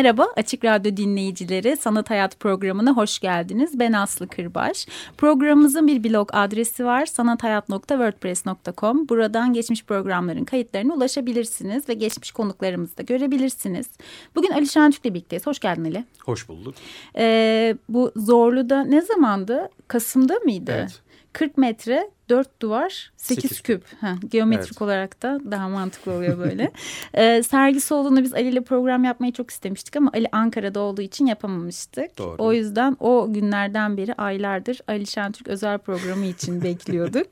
Merhaba Açık Radyo dinleyicileri Sanat Hayat programına hoş geldiniz. Ben Aslı Kırbaş. Programımızın bir blog adresi var sanathayat.wordpress.com. Buradan geçmiş programların kayıtlarına ulaşabilirsiniz ve geçmiş konuklarımızı da görebilirsiniz. Bugün Ali Şentürk'le birlikteyiz. Hoş geldin Ali. Hoş bulduk. Ee, bu Zorlu'da ne zamandı? Kasım'da mıydı? Evet. 40 metre 4 duvar 8, Sekiz küp. Ha, geometrik Evet. olarak da daha mantıklı oluyor böyle. ee, sergisi olduğunu biz Ali ile program yapmayı çok istemiştik ama Ali Ankara'da olduğu için yapamamıştık. Doğru. O yüzden o günlerden beri aylardır Ali Şentürk özel programı için bekliyorduk.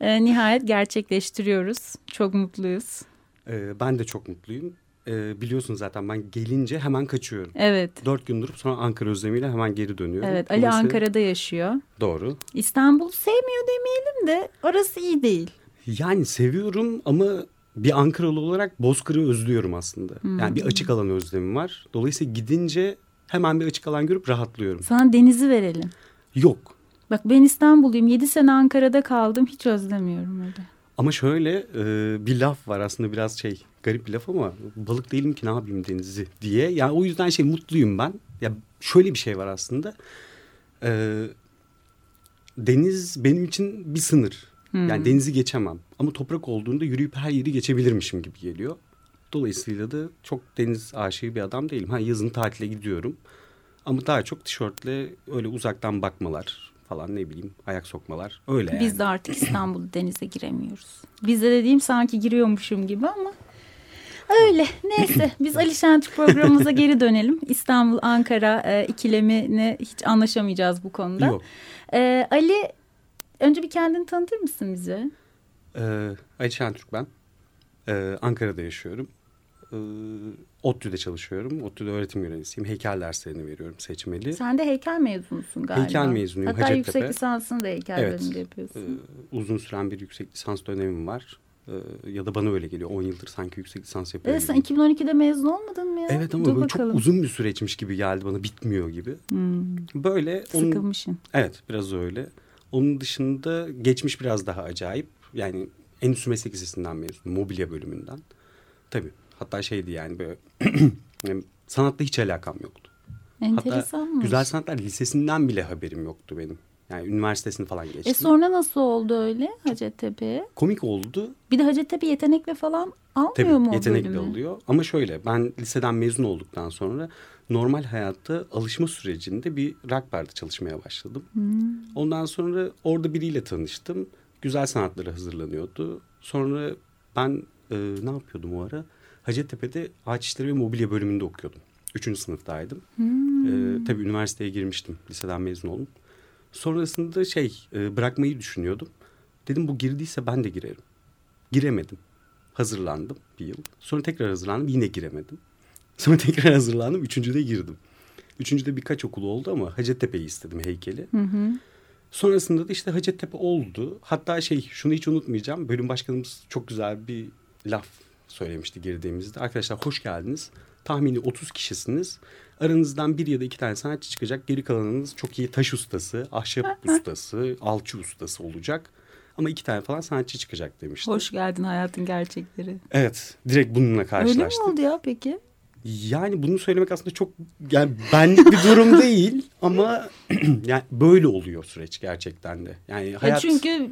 Ee, nihayet gerçekleştiriyoruz. Çok mutluyuz. Ee, ben de çok mutluyum. Ee, biliyorsun zaten ben gelince hemen kaçıyorum. Evet. Dört gün durup sonra Ankara özlemiyle hemen geri dönüyorum. Evet Ali Dolayısıyla- Ankara'da yaşıyor. Doğru. İstanbul sevmiyor demeyelim de orası iyi değil. Yani seviyorum ama bir Ankaralı olarak Bozkır'ı özlüyorum aslında. Hmm. Yani bir açık alan özlemim var. Dolayısıyla gidince hemen bir açık alan görüp rahatlıyorum. Sana denizi verelim. Yok. Bak ben İstanbulluyum. 7 sene Ankara'da kaldım. Hiç özlemiyorum öyle. Ama şöyle e, bir laf var aslında biraz şey garip bir laf ama balık değilim ki ne yapayım denizi diye. Yani o yüzden şey mutluyum ben. Ya şöyle bir şey var aslında. E, deniz benim için bir sınır. Yani denizi geçemem. Ama toprak olduğunda yürüyüp her yeri geçebilirmişim gibi geliyor. Dolayısıyla da çok deniz aşığı bir adam değilim. Ha yazın tatile gidiyorum. Ama daha çok tişörtle öyle uzaktan bakmalar falan ne bileyim ayak sokmalar öyle yani. Biz de artık İstanbul denize giremiyoruz. Bizde dediğim sanki giriyormuşum gibi ama öyle. Neyse biz Ali Şentürk programımıza geri dönelim. İstanbul Ankara e, ikilemine hiç anlaşamayacağız bu konuda. Yok. E, Ali önce bir kendini tanıtır mısın bize? Ee, Ali Şentürk ben. Ee, Ankara'da yaşıyorum. Ee, ODTÜ'de çalışıyorum. ODTÜ'de öğretim görevlisiyim. Heykel derslerini veriyorum seçmeli. Sen de heykel mezunusun galiba. Heykel mezunuyum, Hatta Hacettepe. yüksek lisansını da heykel Evet. bölümünde Ee, yapıyorsun. uzun süren bir yüksek lisans dönemim var. Ee, ya da bana öyle geliyor. 10 yıldır sanki yüksek lisans yapıyorum. Evet, sen gibi. 2012'de mezun olmadın mı ya? Evet ama Dur böyle bakalım. çok uzun bir süreçmiş gibi geldi bana. Bitmiyor gibi. Hmm, Böyle onun, sıkılmışsın. Evet biraz öyle. Onun dışında geçmiş biraz daha acayip. Yani Endüstri Meslek Lisesi'nden mezunum. Mobilya bölümünden. Tabii. Hatta şeydi yani böyle sanatla hiç alakam yoktu. Hatta Enteresanmış. Güzel Sanatlar Lisesi'nden bile haberim yoktu benim. Yani üniversitesini falan geçtim. E sonra nasıl oldu öyle Hacettepe'ye? Komik oldu. Bir de Hacettepe yetenekle falan almıyor Tabii mu o yetenekli bölümü? oluyor. Ama şöyle ben liseden mezun olduktan sonra normal hayatta alışma sürecinde bir rock barda çalışmaya başladım. Hmm. Ondan sonra orada biriyle tanıştım. Güzel sanatlara hazırlanıyordu. Sonra ben e, ne yapıyordum o ara? Hacettepe'de ağaç işleri ve mobilya bölümünde okuyordum. Üçüncü sınıftaydım. Hmm. E, tabii üniversiteye girmiştim. Liseden mezun oldum. Sonrasında şey e, bırakmayı düşünüyordum. Dedim bu girdiyse ben de girerim. Giremedim. Hazırlandım bir yıl. Sonra tekrar hazırlandım yine giremedim. Sonra tekrar hazırlandım. Üçüncüde girdim. Üçüncüde birkaç okul oldu ama Hacettepe'yi istedim heykeli. Hı hı. Sonrasında da işte Hacettepe oldu. Hatta şey şunu hiç unutmayacağım. Bölüm başkanımız çok güzel bir laf söylemişti girdiğimizde. Arkadaşlar hoş geldiniz. Tahmini 30 kişisiniz. Aranızdan bir ya da iki tane sanatçı çıkacak. Geri kalanınız çok iyi taş ustası, ahşap ustası, alçı ustası olacak. Ama iki tane falan sanatçı çıkacak demişti. Hoş geldin hayatın gerçekleri. Evet direkt bununla Öyle mi karşılaştık. oldu ya peki? Yani bunu söylemek aslında çok yani benlik bir durum değil ama yani böyle oluyor süreç gerçekten de. Yani Ya hayat çünkü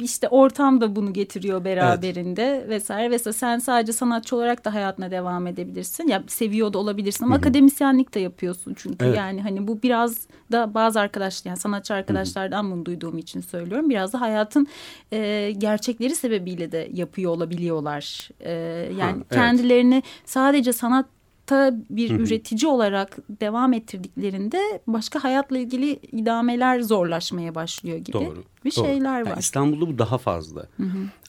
işte ortam da bunu getiriyor beraberinde vesaire vesaire. Sen sadece sanatçı olarak da hayatına devam edebilirsin. Ya seviyor da olabilirsin ama akademisyenlik de yapıyorsun çünkü. Evet. Yani hani bu biraz da bazı arkadaşlar yani sanatçı arkadaşlardan bunu duyduğum için söylüyorum. Biraz da hayatın e, gerçekleri sebebiyle de yapıyor olabiliyorlar. E, yani evet. kendilerini sadece sanat sanatta bir üretici olarak devam ettirdiklerinde başka hayatla ilgili idameler zorlaşmaya başlıyor gibi Doğru. bir doğru. şeyler Yani var. İstanbul'da bu daha fazla.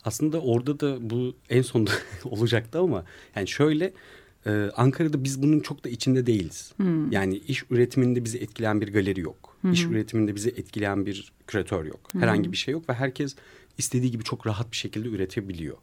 Aslında orada da bu en sonunda olacaktı ama yani şöyle e, Ankara'da biz bunun çok da içinde değiliz. Yani iş üretiminde bizi etkileyen bir galeri yok. İş üretiminde bizi etkileyen bir küratör yok. Herhangi bir şey yok ve herkes istediği gibi çok rahat bir şekilde üretebiliyor.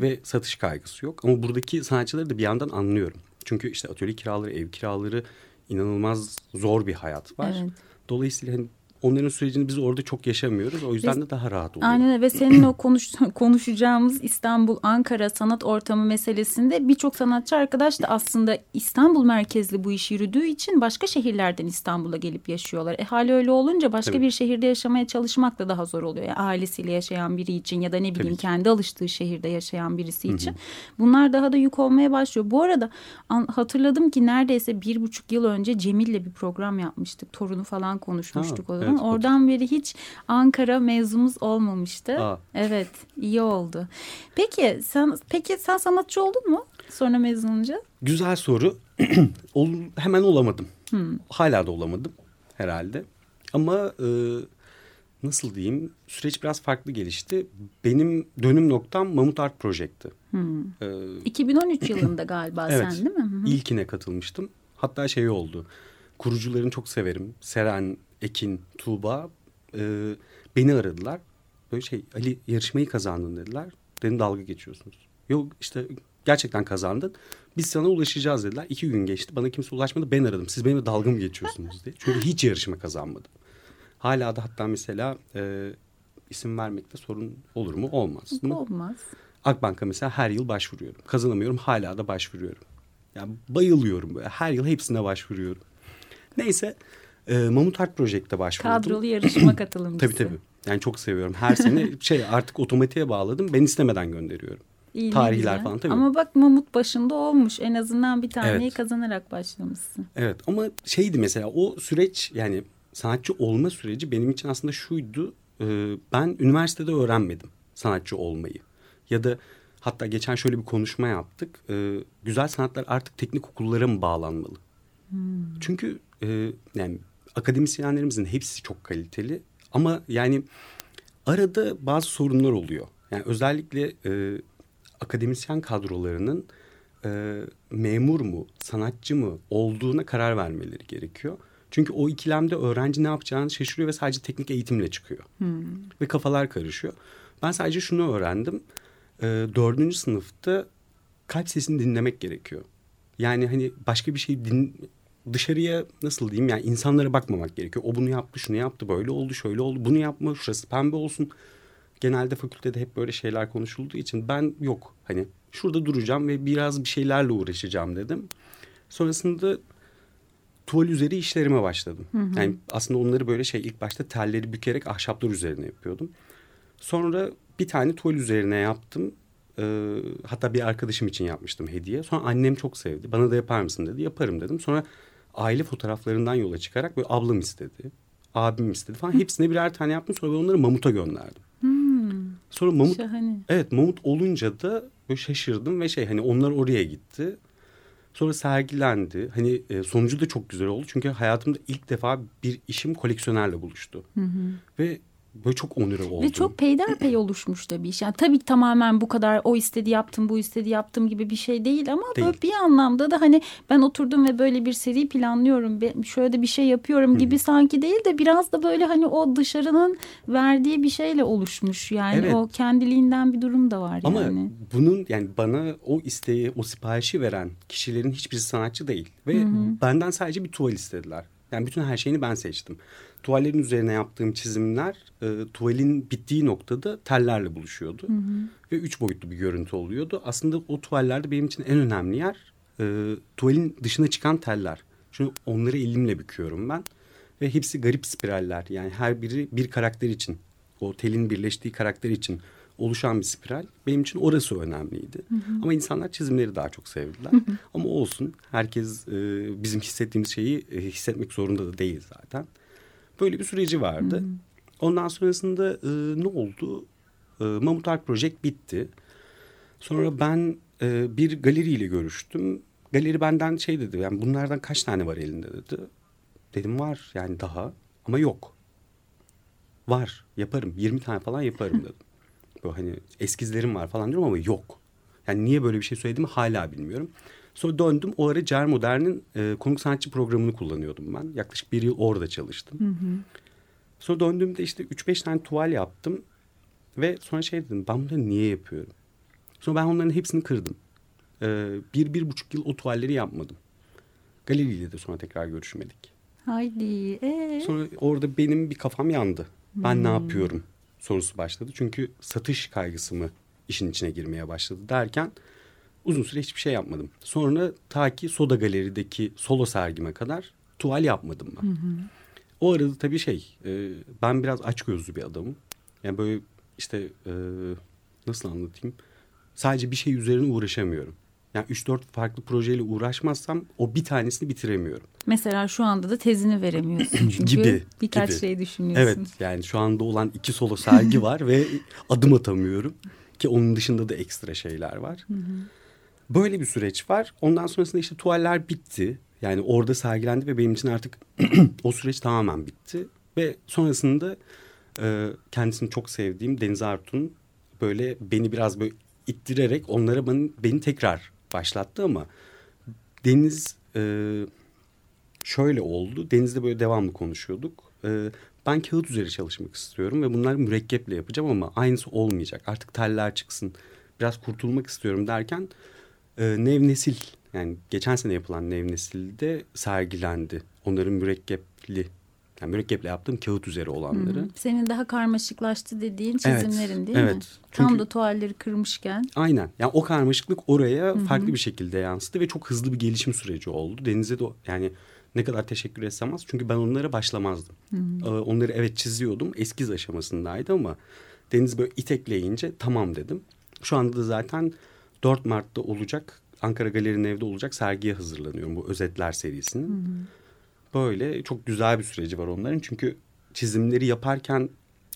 Ve satış kaygısı yok. Ama buradaki sanatçıları da bir yandan anlıyorum. Çünkü işte atölye kiraları, ev kiraları inanılmaz zor bir hayat var. Evet. Dolayısıyla hani onların sürecini biz orada çok yaşamıyoruz. O yüzden de daha rahat oluyor. Aynen ve senin o konuş, konuşacağımız İstanbul Ankara sanat ortamı meselesinde birçok sanatçı arkadaş da aslında İstanbul merkezli bu iş yürüdüğü için başka şehirlerden İstanbul'a gelip yaşıyorlar. E hali öyle olunca başka Tabii. bir şehirde yaşamaya çalışmak da daha zor oluyor. Yani ailesiyle yaşayan biri için ya da ne bileyim ki. kendi alıştığı şehirde yaşayan birisi için. Bunlar daha da yük olmaya başlıyor. Bu arada hatırladım ki neredeyse bir buçuk yıl önce Cemil'le bir program yapmıştık. Torunu falan konuşmuştuk Ha, o evet, hatırladım. Oradan beri hiç Ankara mevzumuz olmamıştı. Aa. Evet, iyi oldu. Peki sen peki sen sanatçı oldun mu sonra mezun olunca? Güzel soru. Ol, hemen olamadım. Hala da olamadım herhalde. Ama e, nasıl diyeyim süreç biraz farklı gelişti. Benim dönüm noktam Mamut Art Project'ti. E, 2013 yılında galiba evet. sen değil mi? Hı hı. İlkine katılmıştım. Hatta şey oldu. Kurucularını çok severim. Seren, Ekin, Tuğba e, beni aradılar. Böyle şey Ali yarışmayı kazandın dediler. Dedim dalga geçiyorsunuz. Yok işte gerçekten kazandın. Biz sana ulaşacağız dediler. İki gün geçti. Bana kimse ulaşmadı. Ben aradım. Siz benimle dalga mı geçiyorsunuz diye. Çünkü hiç yarışma kazanmadım. Hala da hatta mesela e, isim vermekte sorun olur mu? Olmaz. mı? Olmaz. Akbank'a mesela her yıl başvuruyorum. Kazanamıyorum hala da başvuruyorum. Yani bayılıyorum böyle. Her yıl hepsine başvuruyorum. Neyse e, Mamut Art Project'te başvurdum. Kadrolu yarışma katılımcısı. Tabii tabii. Yani çok seviyorum. Her sene şey artık otomatiğe bağladım. Ben istemeden gönderiyorum. İyi, Tarihler güzel. falan tabii. Ama bak Mamut başında olmuş. En azından bir taneyi Evet. kazanarak başlamışsın. Evet ama şeydi mesela o süreç yani sanatçı olma süreci benim için aslında şuydu. e, ben üniversitede öğrenmedim sanatçı olmayı. Ya da hatta geçen şöyle bir konuşma yaptık. E, güzel sanatlar artık teknik okullara mı bağlanmalı? Çünkü e, yani akademisyenlerimizin hepsi çok kaliteli ama yani arada bazı sorunlar oluyor. Yani özellikle e, akademisyen kadrolarının e, memur mu, sanatçı mı olduğuna karar vermeleri gerekiyor. Çünkü o ikilemde öğrenci ne yapacağını şaşırıyor ve sadece teknik eğitimle çıkıyor. Ve kafalar karışıyor. Ben sadece şunu öğrendim. E, dördüncü sınıfta kalp sesini dinlemek gerekiyor. Yani hani başka bir şey din, dışarıya nasıl diyeyim yani insanlara bakmamak gerekiyor. O bunu yaptı, şunu yaptı, böyle oldu, şöyle oldu. Bunu yapma, şurası pembe olsun. Genelde fakültede hep böyle şeyler konuşulduğu için ben yok. Hani şurada duracağım ve biraz bir şeylerle uğraşacağım dedim. Sonrasında tuval üzeri işlerime başladım. Yani aslında onları böyle şey ilk başta telleri bükerek ahşaplar üzerine yapıyordum. Sonra bir tane tuval üzerine yaptım. Ee, hatta bir arkadaşım için yapmıştım hediye. Sonra annem çok sevdi. Bana da yapar mısın dedi. Yaparım dedim. Sonra aile fotoğraflarından yola çıkarak böyle ablam istedi. Abim istedi falan. Hepsine birer tane yaptım. Sonra ben onları Mamut'a gönderdim. Sonra Mamut Şahane. Evet Mamut olunca da böyle şaşırdım ve şey hani onlar oraya gitti. Sonra sergilendi. Hani e, sonucu da çok güzel oldu. Çünkü hayatımda ilk defa bir işim koleksiyonerle buluştu. Ve böyle çok onure oldum. Ve çok peyderpey oluşmuş da bir iş. Yani tabii tamamen bu kadar o istedi yaptım bu istedi yaptım gibi bir şey değil ama Değil. böyle bir anlamda da hani ben oturdum ve böyle bir seri planlıyorum. Şöyle de bir şey yapıyorum gibi sanki değil de biraz da böyle hani o dışarının verdiği bir şeyle oluşmuş. Yani Evet. o kendiliğinden bir durum da var Ama yani. bunun yani bana o isteği, o siparişi veren kişilerin hiçbirisi sanatçı değil. Ve benden sadece bir tuval istediler. Yani bütün her şeyini ben seçtim. Tuvallerin üzerine yaptığım çizimler e, tuvalin bittiği noktada tellerle buluşuyordu. Ve üç boyutlu bir görüntü oluyordu. Aslında o tuvallerde benim için en önemli yer e, tuvalin dışına çıkan teller. Çünkü onları elimle büküyorum ben. Ve hepsi garip spiraller. Yani her biri bir karakter için. O telin birleştiği karakter için oluşan bir spiral. Benim için orası önemliydi. Ama insanlar çizimleri daha çok sevdiler. Ama olsun. Herkes e, bizim hissettiğimiz şeyi e, hissetmek zorunda da değil zaten. Böyle bir süreci vardı. Ondan sonrasında e, ne oldu? E, Mamut Art Project bitti. Sonra ben e, bir galeriyle görüştüm. galeri benden şey dedi yani bunlardan kaç tane var elinde dedi. Dedim var yani daha ama yok. Var yaparım 20 tane falan yaparım dedim. Böyle hani eskizlerim var falan diyorum ama yok. Yani niye böyle bir şey söylediğimi hala bilmiyorum. Sonra döndüm o ara Cer Modern'in e, konuk sanatçı programını kullanıyordum ben. Yaklaşık bir yıl orada çalıştım. Hı hı. Sonra döndüğümde işte 3-5 tane tuval yaptım. Ve sonra şey dedim ben bunları niye yapıyorum? Sonra ben onların hepsini kırdım. Ee, bir, bir buçuk yıl o tuvalleri yapmadım. Galeriyle de sonra tekrar görüşmedik. Haydi. Ee? Sonra orada benim bir kafam yandı. Ben hmm. ne yapıyorum sorusu başladı. Çünkü satış kaygısı mı işin içine girmeye başladı derken uzun süre hiçbir şey yapmadım. Sonra ta ki Soda Galeri'deki solo sergime kadar tuval yapmadım ben. Hı O arada tabii şey e, ben biraz açgözlü bir adamım. Yani böyle işte e, nasıl anlatayım? Sadece bir şey üzerine uğraşamıyorum. Yani 3-4 farklı projeyle uğraşmazsam o bir tanesini bitiremiyorum. Mesela şu anda da tezini veremiyorsun. Çünkü gibi, birkaç gibi. şey düşünüyorsun. Evet yani şu anda olan iki solo sergi var ve adım atamıyorum. Ki onun dışında da ekstra şeyler var. Hı hı. Böyle bir süreç var. Ondan sonrasında işte tuvaller bitti. Yani orada sergilendi ve benim için artık o süreç tamamen bitti. Ve sonrasında e, kendisini çok sevdiğim Deniz Artun böyle beni biraz böyle ittirerek onlara beni, beni tekrar başlattı ama Deniz e, şöyle oldu. Deniz'de böyle devamlı konuşuyorduk. E, ben kağıt üzeri çalışmak istiyorum ve bunları mürekkeple yapacağım ama aynısı olmayacak. Artık teller çıksın. Biraz kurtulmak istiyorum derken e, Nev Nesil yani geçen sene yapılan Nev Nesil'de sergilendi. Onların mürekkepli yani mürekkeple yaptığım kağıt üzeri olanları. Hı Senin daha karmaşıklaştı dediğin çizimlerin evet, değil evet. mi? Çünkü, Tam da tuvalleri kırmışken. Aynen. Yani o karmaşıklık oraya Hı -hı. farklı bir şekilde yansıdı ve çok hızlı bir gelişim süreci oldu. Deniz'e de yani ne kadar teşekkür etsem az. Çünkü ben onlara başlamazdım. Hı -hı. Ee, onları evet çiziyordum. Eskiz aşamasındaydı ama Deniz böyle itekleyince tamam dedim. Şu anda da zaten 4 Mart'ta olacak Ankara Galeri'nin evde olacak sergiye hazırlanıyorum bu özetler serisinin. Hı hı. Böyle çok güzel bir süreci var onların. Çünkü çizimleri yaparken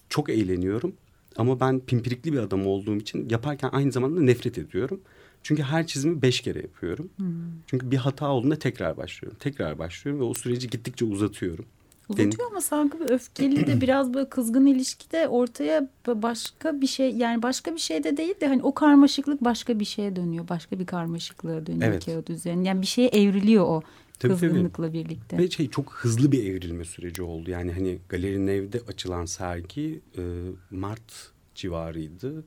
çok eğleniyorum. Ama ben pimpirikli bir adam olduğum için yaparken aynı zamanda nefret ediyorum. Çünkü her çizimi beş kere yapıyorum. Hmm. Çünkü bir hata olduğunda tekrar başlıyorum. Tekrar başlıyorum ve o süreci gittikçe uzatıyorum. Uzatıyor ama sanki öfkeli de biraz böyle kızgın ilişkide ortaya başka bir şey yani başka bir şey de değil de hani o karmaşıklık başka bir şeye dönüyor. Başka bir karmaşıklığa dönüyor evet. kağıt üzerine. Yani bir şeye evriliyor o tabii, kızgınlıkla tabii. birlikte. Ve şey çok hızlı bir evrilme süreci oldu. Yani hani galerinin evde açılan sergi e, Mart civarıydı.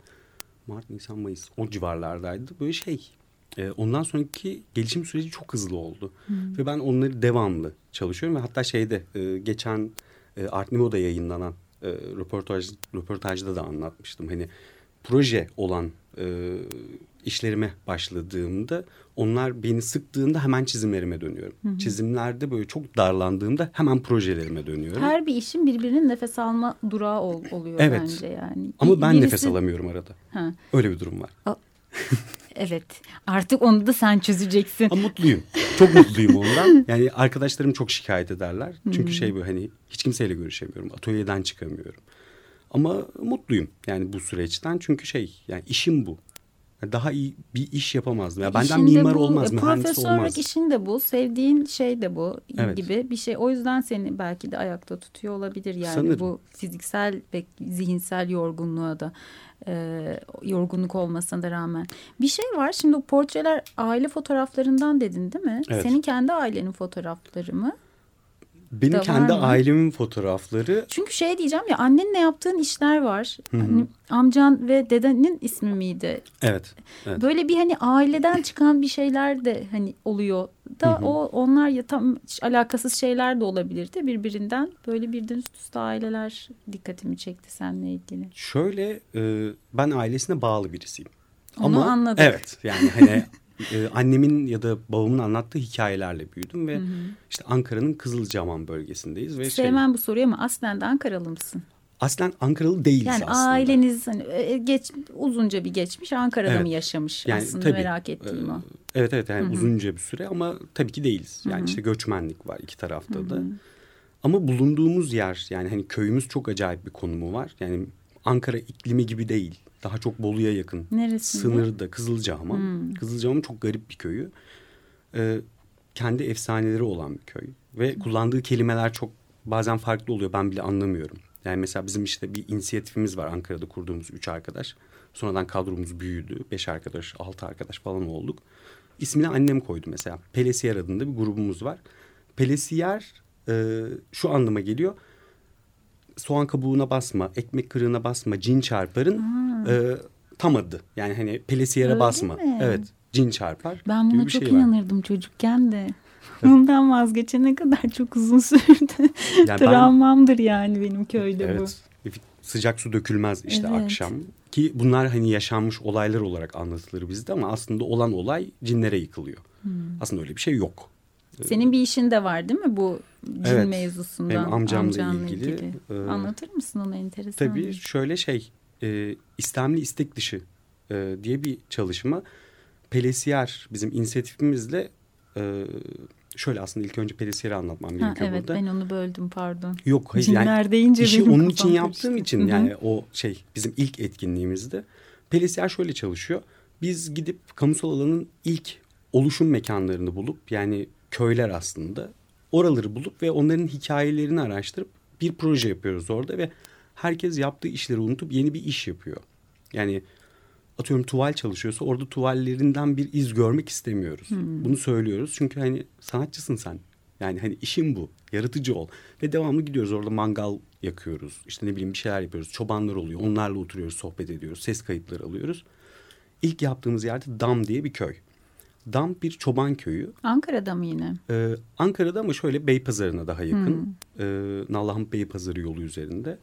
Mart, Nisan, Mayıs o civarlardaydı. Böyle şey e, ondan sonraki gelişim süreci çok hızlı oldu. Hmm. Ve ben onları devamlı çalışıyorum. Ve hatta şeyde e, geçen e, Art Nouveau'da yayınlanan e, röportaj, röportajda da anlatmıştım. Hani proje olan e, işlerime başladığımda onlar beni sıktığında hemen çizimlerime dönüyorum. Hı hı. Çizimlerde böyle çok darlandığımda hemen projelerime dönüyorum. Her bir işin birbirinin nefes alma durağı ol, oluyor evet. bence yani. Ama ben Birisi... nefes alamıyorum arada. Ha. Öyle bir durum var. A Evet artık onu da sen çözeceksin. Ama mutluyum. Çok mutluyum ondan. Yani arkadaşlarım çok şikayet ederler. Çünkü hmm. şey bu hani hiç kimseyle görüşemiyorum. Atölyeden çıkamıyorum. Ama mutluyum yani bu süreçten. Çünkü şey yani işim bu. Daha iyi bir iş yapamazdım. Yani benden mimar bu, olmaz, mühendis profesörlük olmaz. işin de bu, sevdiğin şey de bu evet. gibi bir şey. O yüzden seni belki de ayakta tutuyor olabilir yani Sanırım. bu fiziksel ve zihinsel yorgunluğa da e, yorgunluk olmasına da rağmen. Bir şey var şimdi o portreler aile fotoğraflarından dedin değil mi? Evet. Senin kendi ailenin fotoğrafları mı? Benim da kendi ailemin fotoğrafları. Çünkü şey diyeceğim ya annenle yaptığın işler var. Hani amcan ve dedenin ismi miydi? Evet, evet. Böyle bir hani aileden çıkan bir şeyler de hani oluyor. Da o onlar ya tam alakasız şeyler de olabilirdi birbirinden. Böyle birden üst üste aileler dikkatimi çekti seninle ilgili. Şöyle e, ben ailesine bağlı birisiyim. Onu Ama, anladık. Evet yani hani e, annemin ya da babamın anlattığı hikayelerle büyüdüm ve hı hı. işte Ankara'nın Kızılcahamam bölgesindeyiz ve Sevmem şey, bu soruyu ama aslen de Ankaralı mısın? Aslen Ankaralı değiliz yani aslında. Yani aileniz hani e, geç uzunca bir geçmiş Ankara'da evet. mı yaşamış yani, aslında tabii, merak ettiğim e, o. Evet evet yani Hı -hı. uzunca bir süre ama tabii ki değiliz. Yani Hı -hı. işte göçmenlik var iki tarafta Hı -hı. da. Ama bulunduğumuz yer yani hani köyümüz çok acayip bir konumu var. Yani Ankara iklimi gibi değil. Daha çok Bolu'ya yakın. Neresinde? Sınırda Kızılcahamam. Hmm. Kızılcahamam çok garip bir köyü. e, kendi efsaneleri olan bir köy. Ve kullandığı kelimeler çok bazen farklı oluyor. Ben bile anlamıyorum. Yani mesela bizim işte bir inisiyatifimiz var Ankara'da kurduğumuz üç arkadaş. Sonradan kadromuz büyüdü. Beş arkadaş, altı arkadaş falan olduk. İsmini annem koydu mesela. Pelesiyer adında bir grubumuz var. Pelesiyer e, şu anlama geliyor. Soğan kabuğuna basma, ekmek kırığına basma, cin çarparın e, tam adı. Yani hani pelesiyere Öyle basma. mi? Evet, cin çarpar. Ben buna çok şey var. inanırdım çocukken de. Bundan vazgeçene kadar çok uzun sürdü. Yani ben- Travmamdır yani benim köyde bu. Evet. Sıcak su dökülmez işte Evet. akşam. Ki bunlar hani yaşanmış olaylar olarak anlatılır bizde ama aslında olan olay cinlere yıkılıyor. Hmm. Aslında öyle bir şey yok. Senin bir işin de var değil mi bu cin Evet. mevzusundan? Benim amcamla amcanla ilgili, e, Anlatır mısın onu enteresan? Tabii şöyle şey e, İslamlı istek dışı e, diye bir çalışma. Pelesiyer bizim inisiyatifimizle e, şöyle aslında ilk önce Pelesiyer'i anlatmam Ha, gerekiyor evet burada. ben onu böldüm pardon. Yok hayır Cinler yani deyince işi onun için yaptığım karıştı. için Hı hı. yani o şey bizim ilk etkinliğimizde. Pelesiyer şöyle çalışıyor. Biz gidip kamusal alanın ilk oluşum mekanlarını bulup yani köyler aslında oraları bulup ve onların hikayelerini araştırıp bir proje yapıyoruz orada ve herkes yaptığı işleri unutup yeni bir iş yapıyor. Yani atıyorum tuval çalışıyorsa orada tuvallerinden bir iz görmek istemiyoruz. Bunu söylüyoruz çünkü hani sanatçısın sen. Yani hani işin bu. Yaratıcı ol. Ve devamlı gidiyoruz orada mangal yakıyoruz. İşte ne bileyim bir şeyler yapıyoruz. Çobanlar oluyor. Onlarla oturuyoruz, sohbet ediyoruz. Ses kayıtları alıyoruz. İlk yaptığımız yerde Dam diye bir köy. Dam bir çoban köyü. Ankara'da mı yine? Ee, Ankara'da ama şöyle Beypazarı'na daha yakın. Ee, Nallıhan Beypazarı yolu üzerinde.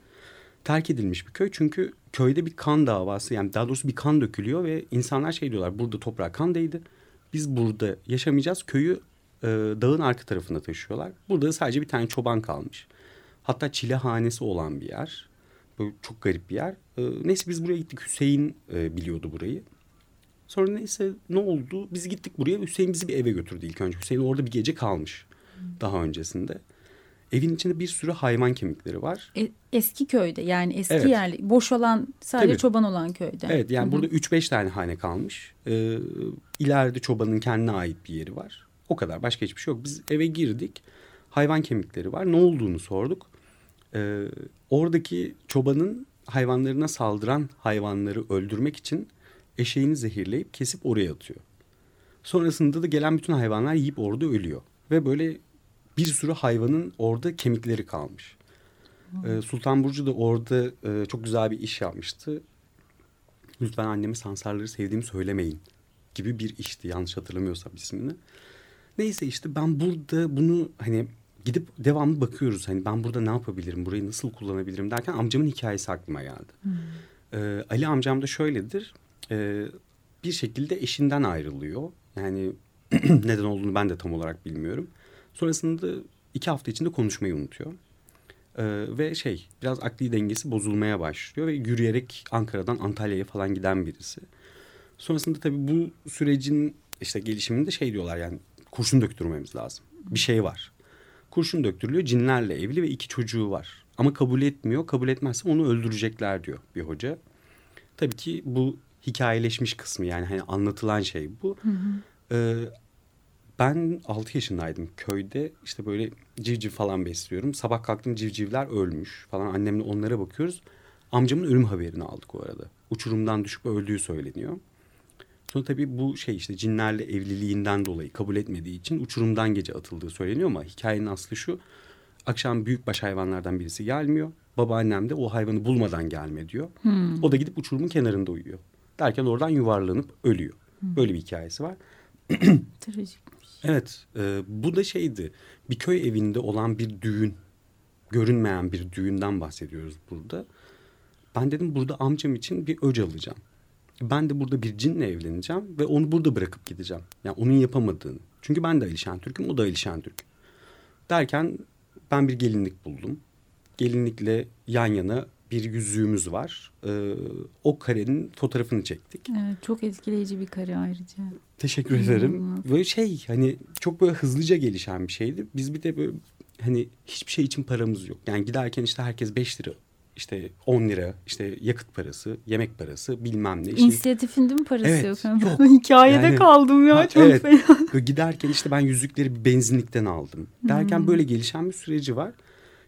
Terk edilmiş bir köy çünkü köyde bir kan davası yani daha doğrusu bir kan dökülüyor ve insanlar şey diyorlar burada toprağa kan değdi. Biz burada yaşamayacağız köyü e, dağın arka tarafına taşıyorlar. Burada sadece bir tane çoban kalmış. Hatta çilehanesi olan bir yer. Böyle çok garip bir yer. Ee, neyse biz buraya gittik. Hüseyin e, biliyordu burayı. Sonra neyse ne oldu? Biz gittik buraya. Hüseyin bizi bir eve götürdü ilk önce. Hüseyin orada bir gece kalmış daha öncesinde. Evin içinde bir sürü hayvan kemikleri var. E- eski köyde yani eski Evet. yerli boş olan sadece Tabii. çoban olan köyde. Evet yani Hı hı. burada 3-5 tane hane kalmış. Ee, ileride çobanın kendine ait bir yeri var. O kadar başka hiçbir şey yok. Biz eve girdik. Hayvan kemikleri var. Ne olduğunu sorduk. Ee, oradaki çobanın hayvanlarına saldıran hayvanları öldürmek için eşeğini zehirleyip kesip oraya atıyor. Sonrasında da gelen bütün hayvanlar yiyip orada ölüyor. Ve böyle bir sürü hayvanın orada kemikleri kalmış. Ee, Sultan Burcu da orada e, çok güzel bir iş yapmıştı. Lütfen anneme sansarları sevdiğimi söylemeyin gibi bir işti yanlış hatırlamıyorsam ismini. Neyse işte ben burada bunu hani gidip devamlı bakıyoruz. Hani ben burada ne yapabilirim, burayı nasıl kullanabilirim derken amcamın hikayesi aklıma geldi. Ee, Ali amcam da şöyledir. Ee, bir şekilde eşinden ayrılıyor. Yani neden olduğunu ben de tam olarak bilmiyorum. Sonrasında iki hafta içinde konuşmayı unutuyor. Ee, ve şey biraz akli dengesi bozulmaya başlıyor ve yürüyerek Ankara'dan Antalya'ya falan giden birisi. Sonrasında tabii bu sürecin işte gelişiminde şey diyorlar yani kurşun döktürmemiz lazım. Bir şey var. Kurşun döktürülüyor cinlerle evli ve iki çocuğu var. Ama kabul etmiyor. Kabul etmezse onu öldürecekler diyor bir hoca. Tabii ki bu hikayeleşmiş kısmı yani hani anlatılan şey bu. Ee, ben 6 yaşındaydım köyde işte böyle civciv falan besliyorum. Sabah kalktım civcivler ölmüş falan annemle onlara bakıyoruz. Amcamın ölüm haberini aldık o arada. Uçurumdan düşüp öldüğü söyleniyor. Sonra tabii bu şey işte cinlerle evliliğinden dolayı kabul etmediği için uçurumdan gece atıldığı söyleniyor ama hikayenin aslı şu. Akşam büyükbaş hayvanlardan birisi gelmiyor. Babaannem de o hayvanı bulmadan gelme diyor. O da gidip uçurumun kenarında uyuyor. Derken oradan yuvarlanıp ölüyor. Böyle bir hikayesi var. Trajik. Evet, e, bu da şeydi. Bir köy evinde olan bir düğün, görünmeyen bir düğünden bahsediyoruz burada. Ben dedim burada amcam için bir öc alacağım. Ben de burada bir cinle evleneceğim ve onu burada bırakıp gideceğim. Yani onun yapamadığını. Çünkü ben de Ali Şentürk'üm, o da Ali Şentürk. Derken ben bir gelinlik buldum. Gelinlikle yan yana bir yüzüğümüz var. E, o karenin fotoğrafını çektik. Evet, çok etkileyici bir kare ayrıca. Teşekkür ederim. Böyle şey hani çok böyle hızlıca gelişen bir şeydi. Biz bir de böyle hani hiçbir şey için paramız yok. Yani giderken işte herkes 5 lira işte 10 lira işte yakıt parası, yemek parası bilmem ne. İşte, İnisiyatifin değil mi parası Evet, yok? yok. Hikayede Yani- kaldım ya Ha, çok evet. fena. Giderken işte ben yüzükleri bir benzinlikten aldım. Derken Hmm. böyle gelişen bir süreci var.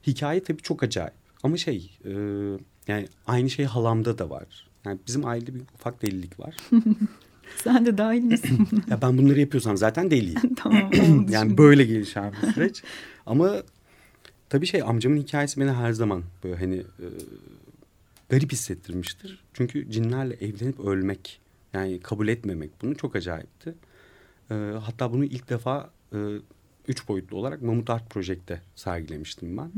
Hikaye tabii çok acayip. Ama şey e, yani aynı şey halamda da var. Yani bizim ailede bir ufak delilik var. Sen de dahil misin? ya ben bunları yapıyorsam zaten deliyim. tamam. yani böyle gelişen bir süreç. Ama tabii şey amcamın hikayesi beni her zaman böyle hani e, garip hissettirmiştir. Çünkü cinlerle evlenip ölmek yani kabul etmemek bunu çok acayipti. E, hatta bunu ilk defa e, üç boyutlu olarak Mamut Art Project'te sergilemiştim ben.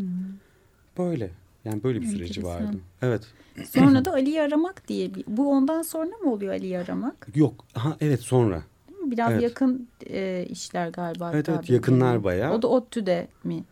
Böyle yani böyle bir süreci Enteresan. vardı. Evet. Sonra da Ali'yi aramak diye bir... Bu ondan sonra mı oluyor Ali'yi aramak? Yok. Ha, evet sonra. Değil mi? Biraz Evet. yakın e, işler galiba. Evet, evet, yakınlar birbirine. bayağı. O da ODTÜ'de mi?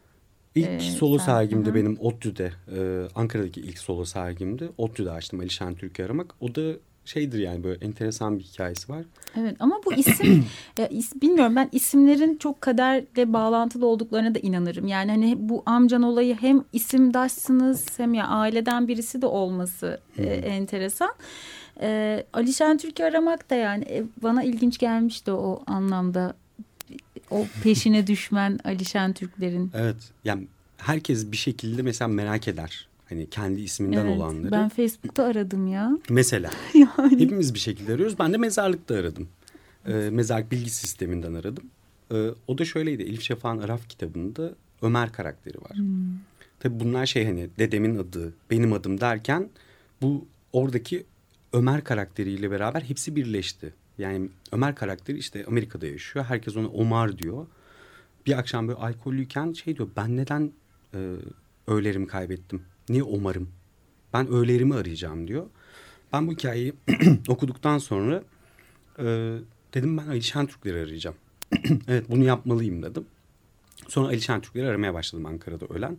İlk Ee, solo sen- sergimde Hı benim ODTÜ'de, e, Ankara'daki ilk solo sergimdi. ODTÜ'de açtım Ali Şentürk'ü aramak. O da şeydir yani böyle enteresan bir hikayesi var. Evet ama bu isim ya is- bilmiyorum ben isimlerin çok kaderle bağlantılı olduklarına da inanırım. Yani hani bu amcan olayı hem isimdaşsınız hem ya aileden birisi de olması e, enteresan. E, Ali Şentürk'ü aramak da yani e, bana ilginç gelmişti o anlamda. O peşine düşmen Ali Şentürklerin. Evet yani herkes bir şekilde mesela merak eder. Hani kendi isminden Evet, olanları. ben Facebook'ta aradım ya. Mesela Yani hepimiz bir şekilde arıyoruz. Ben de mezarlıkta aradım. E, mezarlık bilgi sisteminden aradım. E, o da şöyleydi. Elif Şafak'ın Araf kitabında Ömer karakteri var. Tabii bunlar şey hani dedemin adı, benim adım derken bu oradaki Ömer karakteriyle beraber hepsi birleşti. Yani Ömer karakteri işte Amerika'da yaşıyor. Herkes ona Omar diyor. Bir akşam böyle alkollüyken şey diyor ben neden e, öğlerimi kaybettim? Niye Omar'ım? Ben öğlerimi arayacağım diyor. Ben bu hikayeyi okuduktan sonra e, dedim ben Ali Şentürkleri arayacağım. evet bunu yapmalıyım dedim. Sonra Ali Şentürkleri aramaya başladım Ankara'da ölen.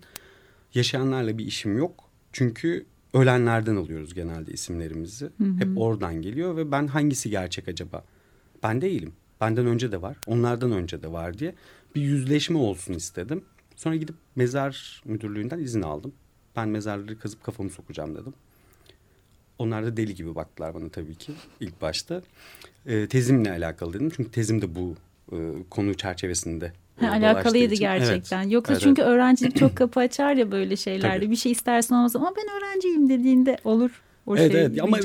Yaşayanlarla bir işim yok. Çünkü ölenlerden alıyoruz genelde isimlerimizi. Hep oradan geliyor ve ben hangisi gerçek acaba? Ben değilim. Benden önce de var. Onlardan önce de var diye bir yüzleşme olsun istedim. Sonra gidip mezar müdürlüğünden izin aldım. Ben mezarları kazıp kafamı sokacağım dedim. Onlar da deli gibi baktılar bana tabii ki ilk başta. Ee, tezimle alakalı dedim. Çünkü tezim de bu e, konu çerçevesinde e, Ha, alakalıydı için. gerçekten. Evet. Yoksa Evet, çünkü öğrencilik çok kapı açar ya böyle şeylerde. Tabii. Bir şey istersin olmaz ama ben öğrenciyim dediğinde olur. O Evet şey evet ama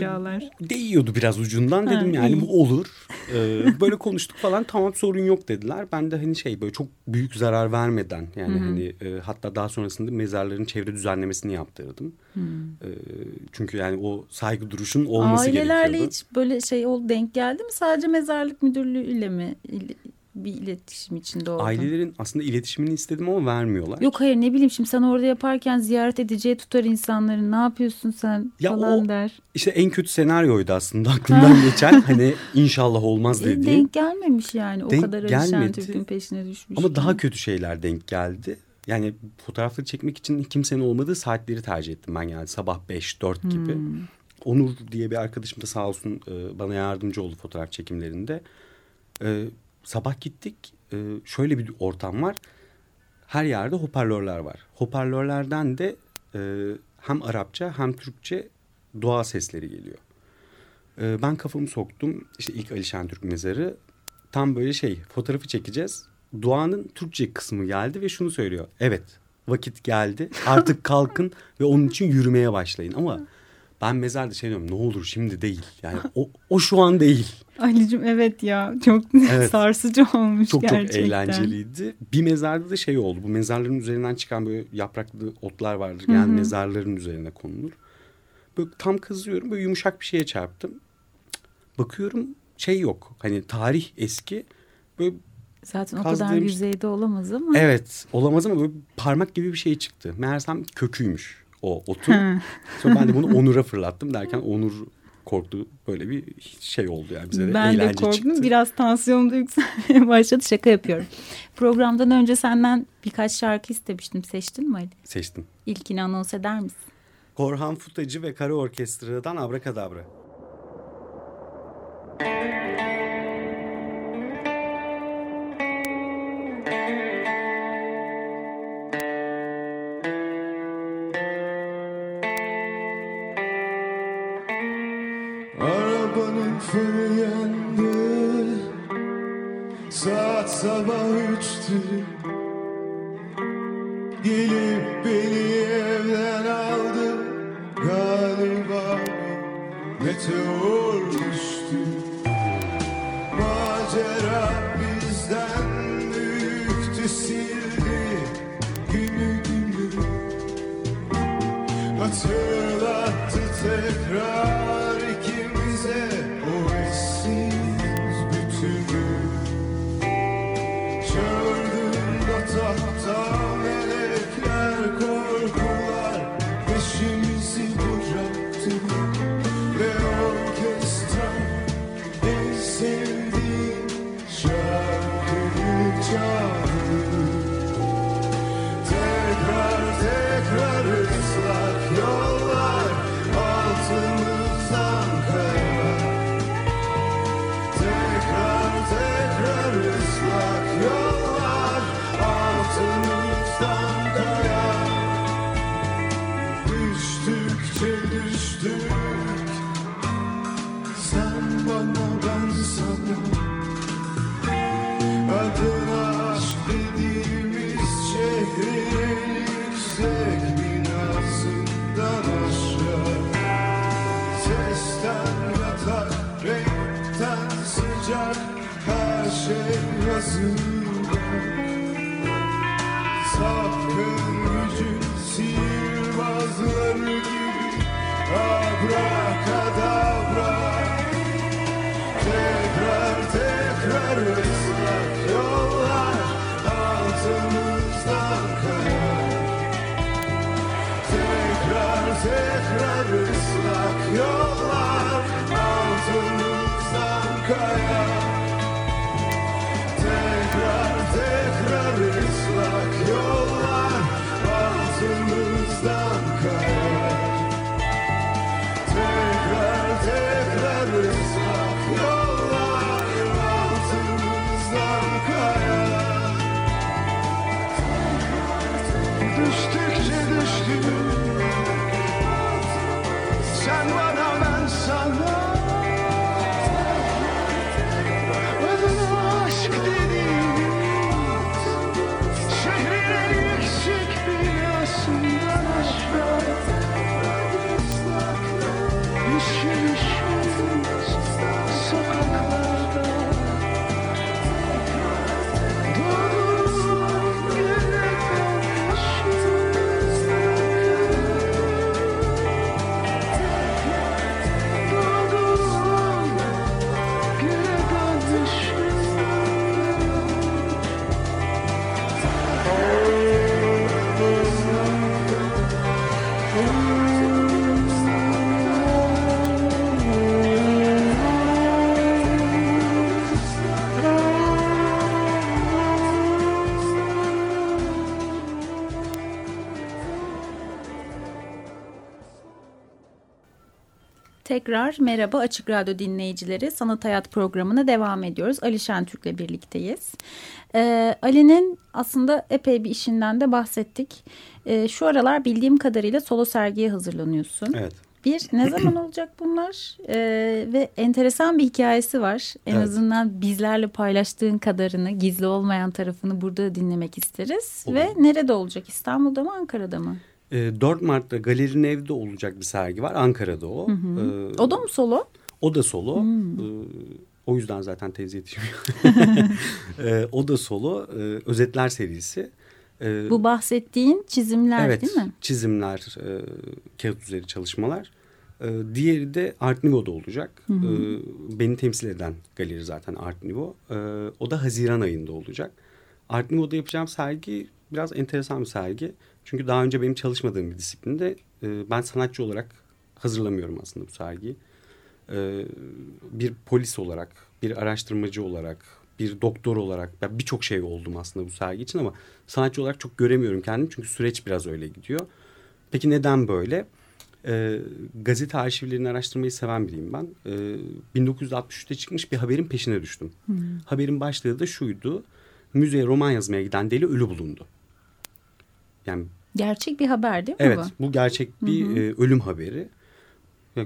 değiyordu biraz ucundan Ha, dedim yani iyi. bu olur. Ee, böyle konuştuk falan tamam sorun yok dediler. Ben de hani şey böyle çok büyük zarar vermeden yani hani e, hatta daha sonrasında mezarların çevre düzenlemesini yaptırdım. Ee, çünkü yani o saygı duruşun olması Ailelerle gerekiyordu. hiç böyle şey ol denk geldi mi? Sadece mezarlık müdürlüğüyle mi bir iletişim içinde oldun? Ailelerin aslında iletişimini istedim ama vermiyorlar. Yok hayır ne bileyim şimdi sen orada yaparken ziyaret edeceği tutar insanların ne yapıyorsun sen Ya falan o- der. İşte en kötü senaryoydu aslında aklımdan geçen hani inşallah olmaz E, dediğim. denk gelmemiş yani o Denk kadar gelmedi. Türk'ün peşine düşmüş. Ama daha kötü şeyler denk geldi. Yani fotoğrafları çekmek için kimsenin olmadığı saatleri tercih ettim ben yani sabah 5-4 gibi. Onur diye bir arkadaşım da sağ olsun e, bana yardımcı oldu fotoğraf çekimlerinde. Sabah gittik e, şöyle bir ortam var. Her yerde hoparlörler var. Hoparlörlerden de e, hem Arapça hem Türkçe dua sesleri geliyor. E, ben kafamı soktum işte ilk Ali Şentürk mezarı tam böyle şey fotoğrafı çekeceğiz. Duanın Türkçe kısmı geldi ve şunu söylüyor. Evet vakit geldi artık kalkın ve onun için yürümeye başlayın ama ben mezarda şey diyorum ne olur şimdi değil. Yani o, o şu an değil. Ali'cim evet ya çok Evet. sarsıcı olmuş Çok gerçekten. çok eğlenceliydi. Bir mezarda da şey oldu. Bu mezarların üzerinden çıkan böyle yapraklı otlar vardır. Yani mezarların üzerine konulur. Böyle tam kızıyorum. Böyle yumuşak bir şeye çarptım. Bakıyorum şey yok. Hani tarih eski. Böyle Zaten o kadar yüzeyde olamaz ama. evet olamaz ama böyle parmak gibi bir şey çıktı. Meğersem köküymüş o otun. Sonra ben de bunu Onur'a fırlattım derken Onur korktu. Böyle bir şey oldu yani bize de ben de eğlence korktum. çıktı. Biraz tansiyonum da yükselmeye başladı. Şaka yapıyorum. Programdan önce senden birkaç şarkı istemiştim. Seçtin mi Ali? Seçtim. İlkini anons eder misin? Korhan Futacı ve Kara Orkestra'dan Abrakadabra. fır sabah üçtü Gelip beni evden aldı. Galiba meteor Tekrar merhaba Açık Radyo dinleyicileri. Sanat Hayat programına devam ediyoruz. Ali Şentürk'le birlikteyiz. Ee, Ali'nin aslında epey bir işinden de bahsettik. Ee, şu aralar bildiğim kadarıyla solo sergiye hazırlanıyorsun. Evet. Bir, ne zaman olacak bunlar? Ee, ve enteresan bir hikayesi var. En Evet. azından bizlerle paylaştığın kadarını, gizli olmayan tarafını burada dinlemek isteriz. Olur. Ve nerede olacak? İstanbul'da mı, Ankara'da mı? E, 4 Mart'ta galerinin evde olacak bir sergi var. Ankara'da o. E, O da mı solo? O da solo. Ee, o yüzden zaten teyze yetişmiyor. Ee, o da solo. Ee, özetler serisi. Ee, Bu bahsettiğin çizimler evet, değil mi? çizimler, e, kağıt üzeri çalışmalar. Ee, diğeri de Art Nouveau'da olacak. Ee, beni temsil eden galeri zaten Art Nouveau. Ee, o da Haziran ayında olacak. Art Nouveau'da yapacağım sergi biraz enteresan bir sergi. Çünkü daha önce benim çalışmadığım bir disiplinde e, ben sanatçı olarak hazırlamıyorum aslında bu sergiyi. Ee, bir polis olarak, bir araştırmacı olarak, bir doktor olarak ben birçok şey oldum aslında bu sergi için ama sanatçı olarak çok göremiyorum kendimi çünkü süreç biraz öyle gidiyor. Peki neden böyle? Ee, gazete arşivlerini araştırmayı seven biriyim ben. Ee, 1963'te çıkmış bir haberin peşine düştüm. Haberin başlığı da şuydu. Müzeye roman yazmaya giden deli ölü bulundu. Yani Gerçek bir haber değil mi Evet bu? bu gerçek bir e, ölüm haberi.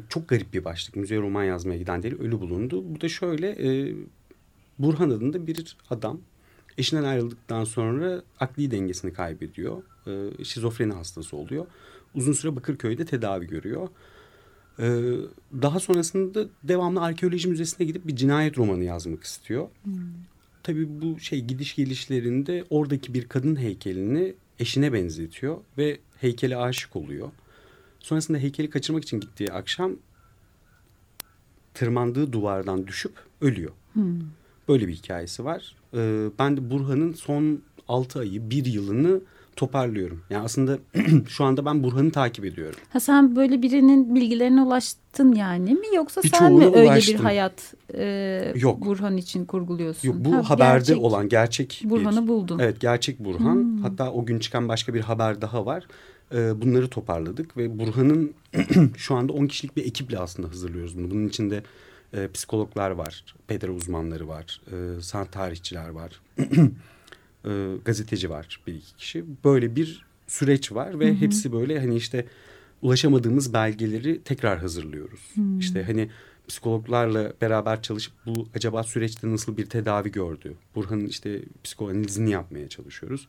Çok garip bir başlık. Müzeye roman yazmaya giden deli ölü bulundu. Bu da şöyle e, Burhan adında bir adam eşinden ayrıldıktan sonra akli dengesini kaybediyor. E, şizofreni hastası oluyor. Uzun süre Bakırköy'de tedavi görüyor. E, daha sonrasında devamlı arkeoloji müzesine gidip bir cinayet romanı yazmak istiyor. Tabii bu şey gidiş gelişlerinde oradaki bir kadın heykelini eşine benzetiyor ve heykele aşık oluyor. Sonrasında heykeli kaçırmak için gittiği akşam tırmandığı duvardan düşüp ölüyor. Böyle bir hikayesi var. Ee, ben de Burhan'ın son 6 ayı, bir yılını toparlıyorum. Yani aslında şu anda ben Burhan'ı takip ediyorum. Ha sen böyle birinin bilgilerine ulaştın yani mi yoksa sen Birçoğuna mi öyle bir ulaştım. hayat e, Yok. Burhan için kurguluyorsun? Yok bu Ha, haberde gerçek olan gerçek bir- Burhan'ı buldun. Evet gerçek Burhan. Hatta o gün çıkan başka bir haber daha var. Ee, bunları toparladık ve Burhan'ın şu anda 10 kişilik bir ekiple aslında hazırlıyoruz bunu. Bunun içinde e, psikologlar var, pedra uzmanları var, e, sanat tarihçiler var, e, gazeteci var bir iki kişi. Böyle bir süreç var ve hepsi böyle hani işte ulaşamadığımız belgeleri tekrar hazırlıyoruz. İşte hani psikologlarla beraber çalışıp bu acaba süreçte nasıl bir tedavi gördü? Burhan'ın işte psikoanalizini yapmaya çalışıyoruz.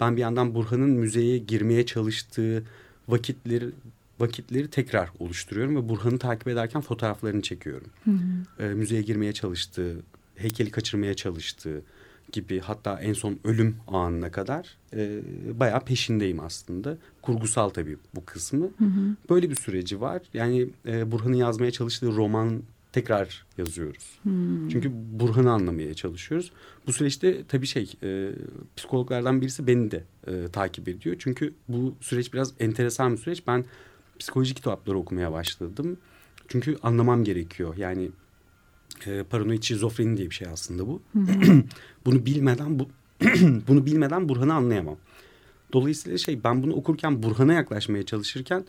Ben bir yandan Burhan'ın müzeye girmeye çalıştığı vakitleri vakitleri tekrar oluşturuyorum ve Burhan'ı takip ederken fotoğraflarını çekiyorum. Ee, müzeye girmeye çalıştığı, heykeli kaçırmaya çalıştığı gibi hatta en son ölüm anına kadar e, bayağı peşindeyim aslında. Kurgusal tabii bu kısmı. Böyle bir süreci var. Yani e, Burhan'ın yazmaya çalıştığı roman tekrar yazıyoruz. Çünkü Burhan'ı anlamaya çalışıyoruz. Bu süreçte tabii şey e, psikologlardan birisi beni de e, takip ediyor. Çünkü bu süreç biraz enteresan bir süreç. Ben psikoloji kitapları okumaya başladım. Çünkü anlamam gerekiyor. Yani e, paranoid şizofreni diye bir şey aslında bu. bunu bilmeden bu bunu bilmeden Burhan'ı anlayamam. Dolayısıyla şey ben bunu okurken Burhan'a yaklaşmaya çalışırken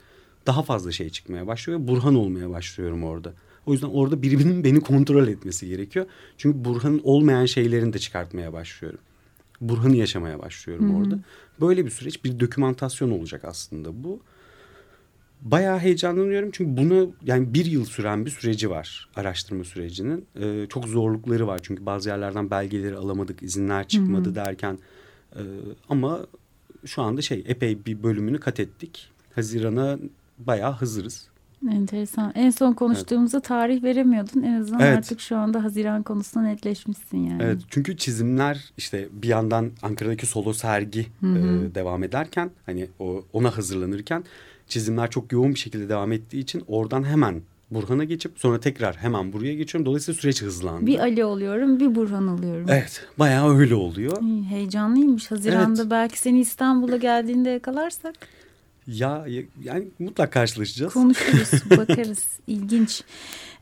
daha fazla şey çıkmaya başlıyor ve Burhan olmaya başlıyorum orada. O yüzden orada birinin beni kontrol etmesi gerekiyor. Çünkü Burhan'ın olmayan şeylerini de çıkartmaya başlıyorum. Burhan'ı yaşamaya başlıyorum orada. Böyle bir süreç bir dokümantasyon olacak aslında bu. Bayağı heyecanlanıyorum çünkü bunu yani bir yıl süren bir süreci var araştırma sürecinin. Ee, çok zorlukları var çünkü bazı yerlerden belgeleri alamadık, izinler çıkmadı derken. Ee, ama şu anda şey epey bir bölümünü kat ettik. Hazirana bayağı hazırız. Enteresan. En son konuştuğumuzda tarih veremiyordun. En azından Evet. artık şu anda Haziran konusunda netleşmişsin yani. Evet çünkü çizimler işte bir yandan Ankara'daki solo sergi e, devam ederken hani o ona hazırlanırken çizimler çok yoğun bir şekilde devam ettiği için oradan hemen Burhan'a geçip sonra tekrar hemen buraya geçiyorum. Dolayısıyla süreç hızlandı. Bir Ali oluyorum, bir Burhan alıyorum. Evet bayağı öyle oluyor. Heyecanlıymış. Haziran'da Evet. belki seni İstanbul'a geldiğinde yakalarsak Ya ya- yani mutlaka karşılaşacağız. konuşuruz, bakarız. İlginç.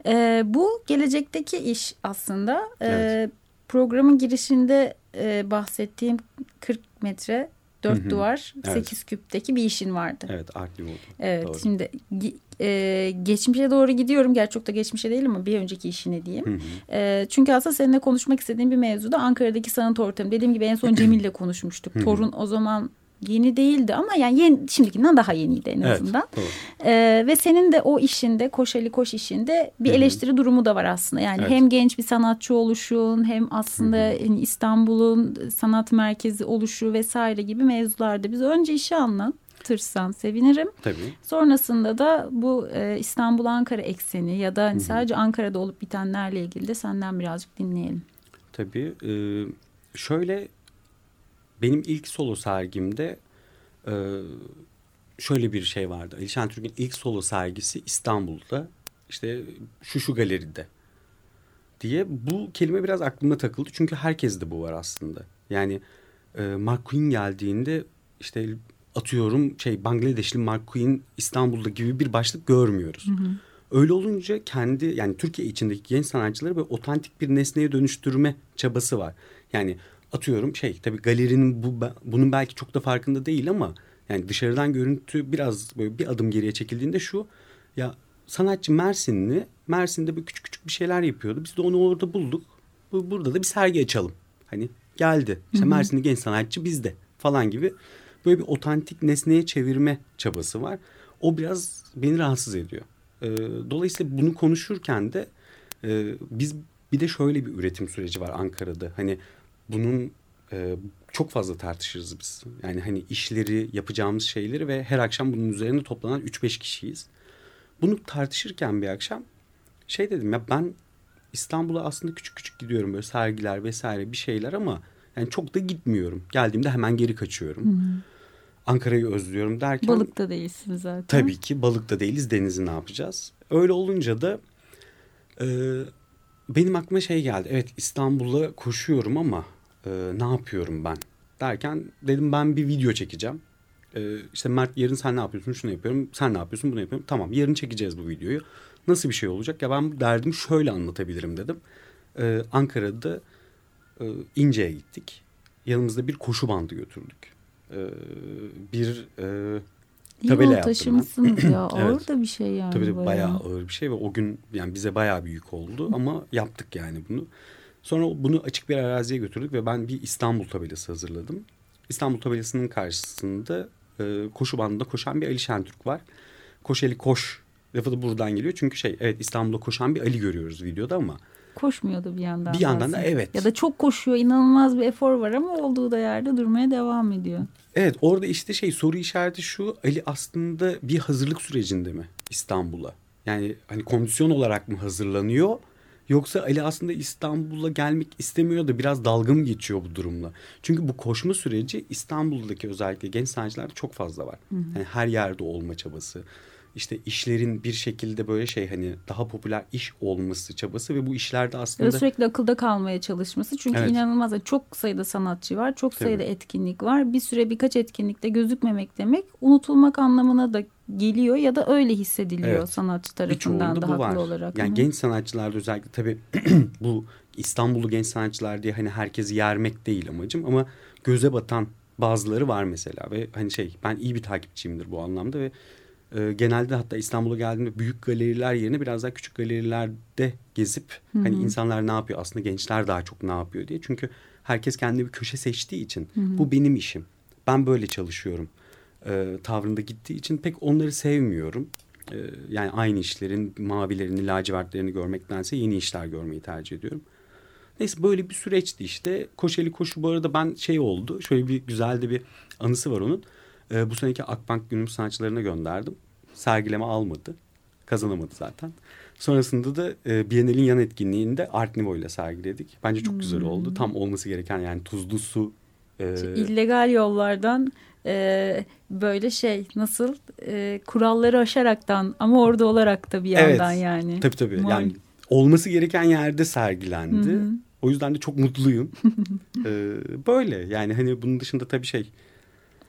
Ee, bu gelecekteki iş aslında. Ee, Evet. Programın girişinde e, bahsettiğim 40 metre, 4 Hı hı. duvar, Evet. 8 küpteki bir işin vardı. Evet Art Nouveau. Evet Doğru. şimdi e, geçmişe doğru gidiyorum. Gerçi çok da geçmişe değil ama bir önceki işine diyeyim. Hı hı. E, çünkü aslında seninle konuşmak istediğim bir mevzuda Ankara'daki sanat ortamı. Dediğim gibi en son Cemil'le konuşmuştuk. Torun o zaman yeni değildi ama yani yeni, şimdikinden daha yeniydi en Evet, azından. doğru. E, ve senin de o işinde Koş Ali Koş işinde bir eleştiri durumu da var aslında. Yani Evet. hem genç bir sanatçı oluşun hem aslında hani İstanbul'un sanat merkezi oluşu vesaire gibi mevzularda. Biz önce işi anlatırsan sevinirim. Tabii. Sonrasında da bu e, İstanbul-Ankara ekseni ya da hani sadece Ankara'da olup bitenlerle ilgili de senden birazcık dinleyelim. Tabii. Ee, şöyle benim ilk solo sergimde e, şöyle bir şey vardı. Ali Şentürk'ün ilk solo sergisi İstanbul'da işte şu şu galeride diye bu kelime biraz aklıma takıldı. Çünkü herkeste bu var aslında. Yani e, Mark Queen geldiğinde işte atıyorum şey Bangladeşli Mark Queen İstanbul'da gibi bir başlık görmüyoruz. Öyle olunca kendi yani Türkiye içindeki genç sanatçıları böyle otantik bir nesneye dönüştürme çabası var. Yani atıyorum şey tabii galerinin bu bunun belki çok da farkında değil ama yani dışarıdan görüntü biraz böyle bir adım geriye çekildiğinde şu ya sanatçı Mersinli Mersin'de böyle küçük küçük bir şeyler yapıyordu. Biz de onu orada bulduk. Bu, burada da bir sergi açalım. Hani geldi. İşte Mersinli genç sanatçı bizde falan gibi böyle bir otantik nesneye çevirme çabası var. O biraz beni rahatsız ediyor. E, dolayısıyla bunu konuşurken de e, biz bir de şöyle bir üretim süreci var Ankara'da. Hani bunun e, çok fazla tartışırız biz. Yani hani işleri, yapacağımız şeyleri ve her akşam bunun üzerine toplanan 3-5 kişiyiz. Bunu tartışırken bir akşam şey dedim ya ben İstanbul'a aslında küçük küçük gidiyorum böyle sergiler vesaire bir şeyler ama yani çok da gitmiyorum. Geldiğimde hemen geri kaçıyorum. Ankara'yı özlüyorum derken Balıkta değilsiniz zaten. tabii ki balıkta değiliz denizi ne yapacağız? Öyle olunca da e, benim aklıma şey geldi. Evet İstanbul'a koşuyorum ama e, ne yapıyorum ben? Derken dedim ben bir video çekeceğim. E, işte Mert yarın sen ne yapıyorsun? Şunu yapıyorum. Sen ne yapıyorsun? Bunu yapıyorum. Tamam yarın çekeceğiz bu videoyu. Nasıl bir şey olacak? Ya ben derdimi şöyle anlatabilirim dedim. E, Ankara'da e, İnce'ye gittik. Yanımızda bir koşu bandı götürdük. E, bir e, tabela yaptım taşımışsınız ya. Ağır Evet. da bir şey yani. Tabii bayağı. bayağı ağır bir şey ve o gün yani bize bayağı büyük oldu ama yaptık yani bunu. Sonra bunu açık bir araziye götürdük ve ben bir İstanbul tabelası hazırladım. İstanbul tabelasının karşısında e, koşu bandında koşan bir Ali Şentürk var. Koş Ali koş lafı da buradan geliyor. Çünkü şey evet İstanbul'da koşan bir Ali görüyoruz videoda ama Koşmuyordu bir yandan. Bir yandan da evet. Ya da çok koşuyor. inanılmaz bir efor var ama olduğu da yerde durmaya devam ediyor. Evet orada işte şey soru işareti şu Ali aslında bir hazırlık sürecinde mi İstanbul'a? Yani hani kondisyon olarak mı hazırlanıyor? Yoksa Ali aslında İstanbul'a gelmek istemiyor da biraz dalga mı geçiyor bu durumla? Çünkü bu koşma süreci İstanbul'daki özellikle genç sanatçılarda çok fazla var. Yani her yerde olma çabası. İşte işlerin bir şekilde böyle şey hani daha popüler iş olması çabası ve bu işlerde aslında da sürekli akılda kalmaya çalışması. Çünkü Evet. inanılmaz çok sayıda sanatçı var. Çok Tabii. sayıda etkinlik var. Bir süre birkaç etkinlikte gözükmemek demek unutulmak anlamına da geliyor ya da öyle hissediliyor Evet. sanatçı tarafından da haklı olarak. Yani Hı hı. genç sanatçılarda özellikle tabii bu İstanbullu genç sanatçılar diye hani herkesi yermek değil amacım ama göze batan bazıları var mesela ve hani şey ben iyi bir takipçiyimdir bu anlamda ve e, genelde hatta İstanbul'a geldiğimde büyük galeriler yerine biraz daha küçük galerilerde gezip hani insanlar ne yapıyor aslında gençler daha çok ne yapıyor diye çünkü herkes kendi bir köşe seçtiği için bu benim işim ben böyle çalışıyorum e, tavrında gittiği için pek onları sevmiyorum. E, yani aynı işlerin mavilerini, lacivertlerini görmektense yeni işler görmeyi tercih ediyorum. Neyse böyle bir süreçti işte. Koşeli koşu bu arada ben şey oldu. Şöyle bir güzel de bir anısı var onun. E, bu seneki Akbank günüm sanatçılarına gönderdim. Sergileme almadı. Kazanamadı zaten. Sonrasında da e, Biennale'in yan etkinliğinde Art Nouveau ile sergiledik. Bence çok güzel oldu. Tam olması gereken yani tuzlu su. e, illegal yollardan e, böyle şey nasıl e, kuralları aşaraktan ama orada olarak da bir yandan yani. Tabii tabii. Mal- Yani olması gereken yerde sergilendi. Hı hı. O yüzden de çok mutluyum. ee, böyle yani hani bunun dışında tabii şey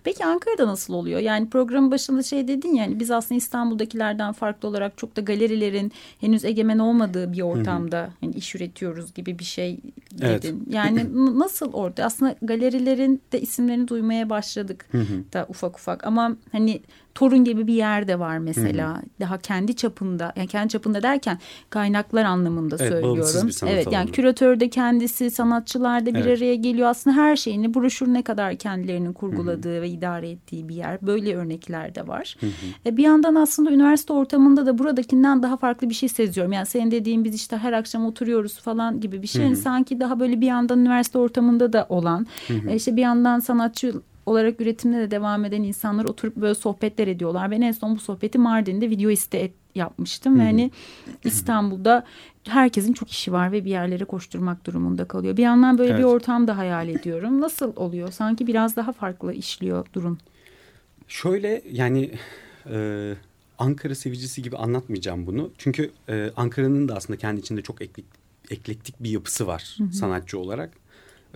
Peki Ankara'da nasıl oluyor? Yani programın başında şey dedin ya hani biz aslında İstanbul'dakilerden farklı olarak çok da galerilerin henüz egemen olmadığı bir ortamda hani iş üretiyoruz gibi bir şey dedin. Evet. Yani nasıl orada? Aslında galerilerin de isimlerini duymaya başladık da ufak ufak ama hani Torun gibi bir yer de var mesela. Daha kendi çapında yani kendi çapında derken kaynaklar anlamında Evet, söylüyorum. bir sanat evet yani küratör de kendisi, sanatçılar da bir Evet. araya geliyor. Aslında her şeyini broşür ne kadar kendilerinin kurguladığı ve idare ettiği bir yer. Böyle örnekler de var. E, bir yandan aslında üniversite ortamında da buradakinden daha farklı bir şey seziyorum. Yani senin dediğin biz işte her akşam oturuyoruz falan gibi bir şey. Hani sanki daha böyle bir yandan üniversite ortamında da olan, e, işte bir yandan sanatçı olarak üretimde de devam eden insanlar oturup böyle sohbetler ediyorlar. Ben en son bu sohbeti Mardin'de video iste et- yapmıştım. Ve hani İstanbul'da herkesin çok işi var ve bir yerlere koşturmak durumunda kalıyor. Bir yandan böyle bir Evet. ortam da hayal ediyorum. Nasıl oluyor? Sanki biraz daha farklı işliyor durum. şöyle yani e, Ankara sevicisi gibi anlatmayacağım bunu. Çünkü e, Ankara'nın da aslında kendi içinde çok eklek, eklektik bir yapısı var sanatçı olarak.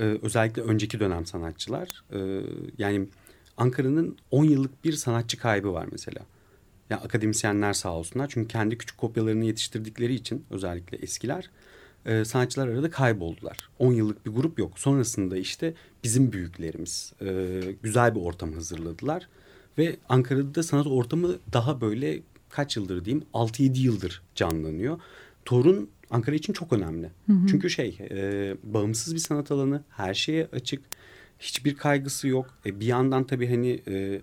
E, özellikle önceki dönem sanatçılar. E, yani Ankara'nın 10 yıllık bir sanatçı kaybı var mesela. Ya akademisyenler sağ olsunlar. Çünkü kendi küçük kopyalarını yetiştirdikleri için özellikle eskiler e, sanatçılar arada kayboldular. 10 yıllık bir grup yok. Sonrasında işte bizim büyüklerimiz güzel bir ortam hazırladılar. Ve Ankara'da da sanat ortamı daha böyle kaç yıldır diyeyim 6-7 yıldır canlanıyor. Torun Ankara için çok önemli. Çünkü şey e, bağımsız bir sanat alanı her şeye açık. Hiçbir kaygısı yok. E, bir yandan tabii hani e,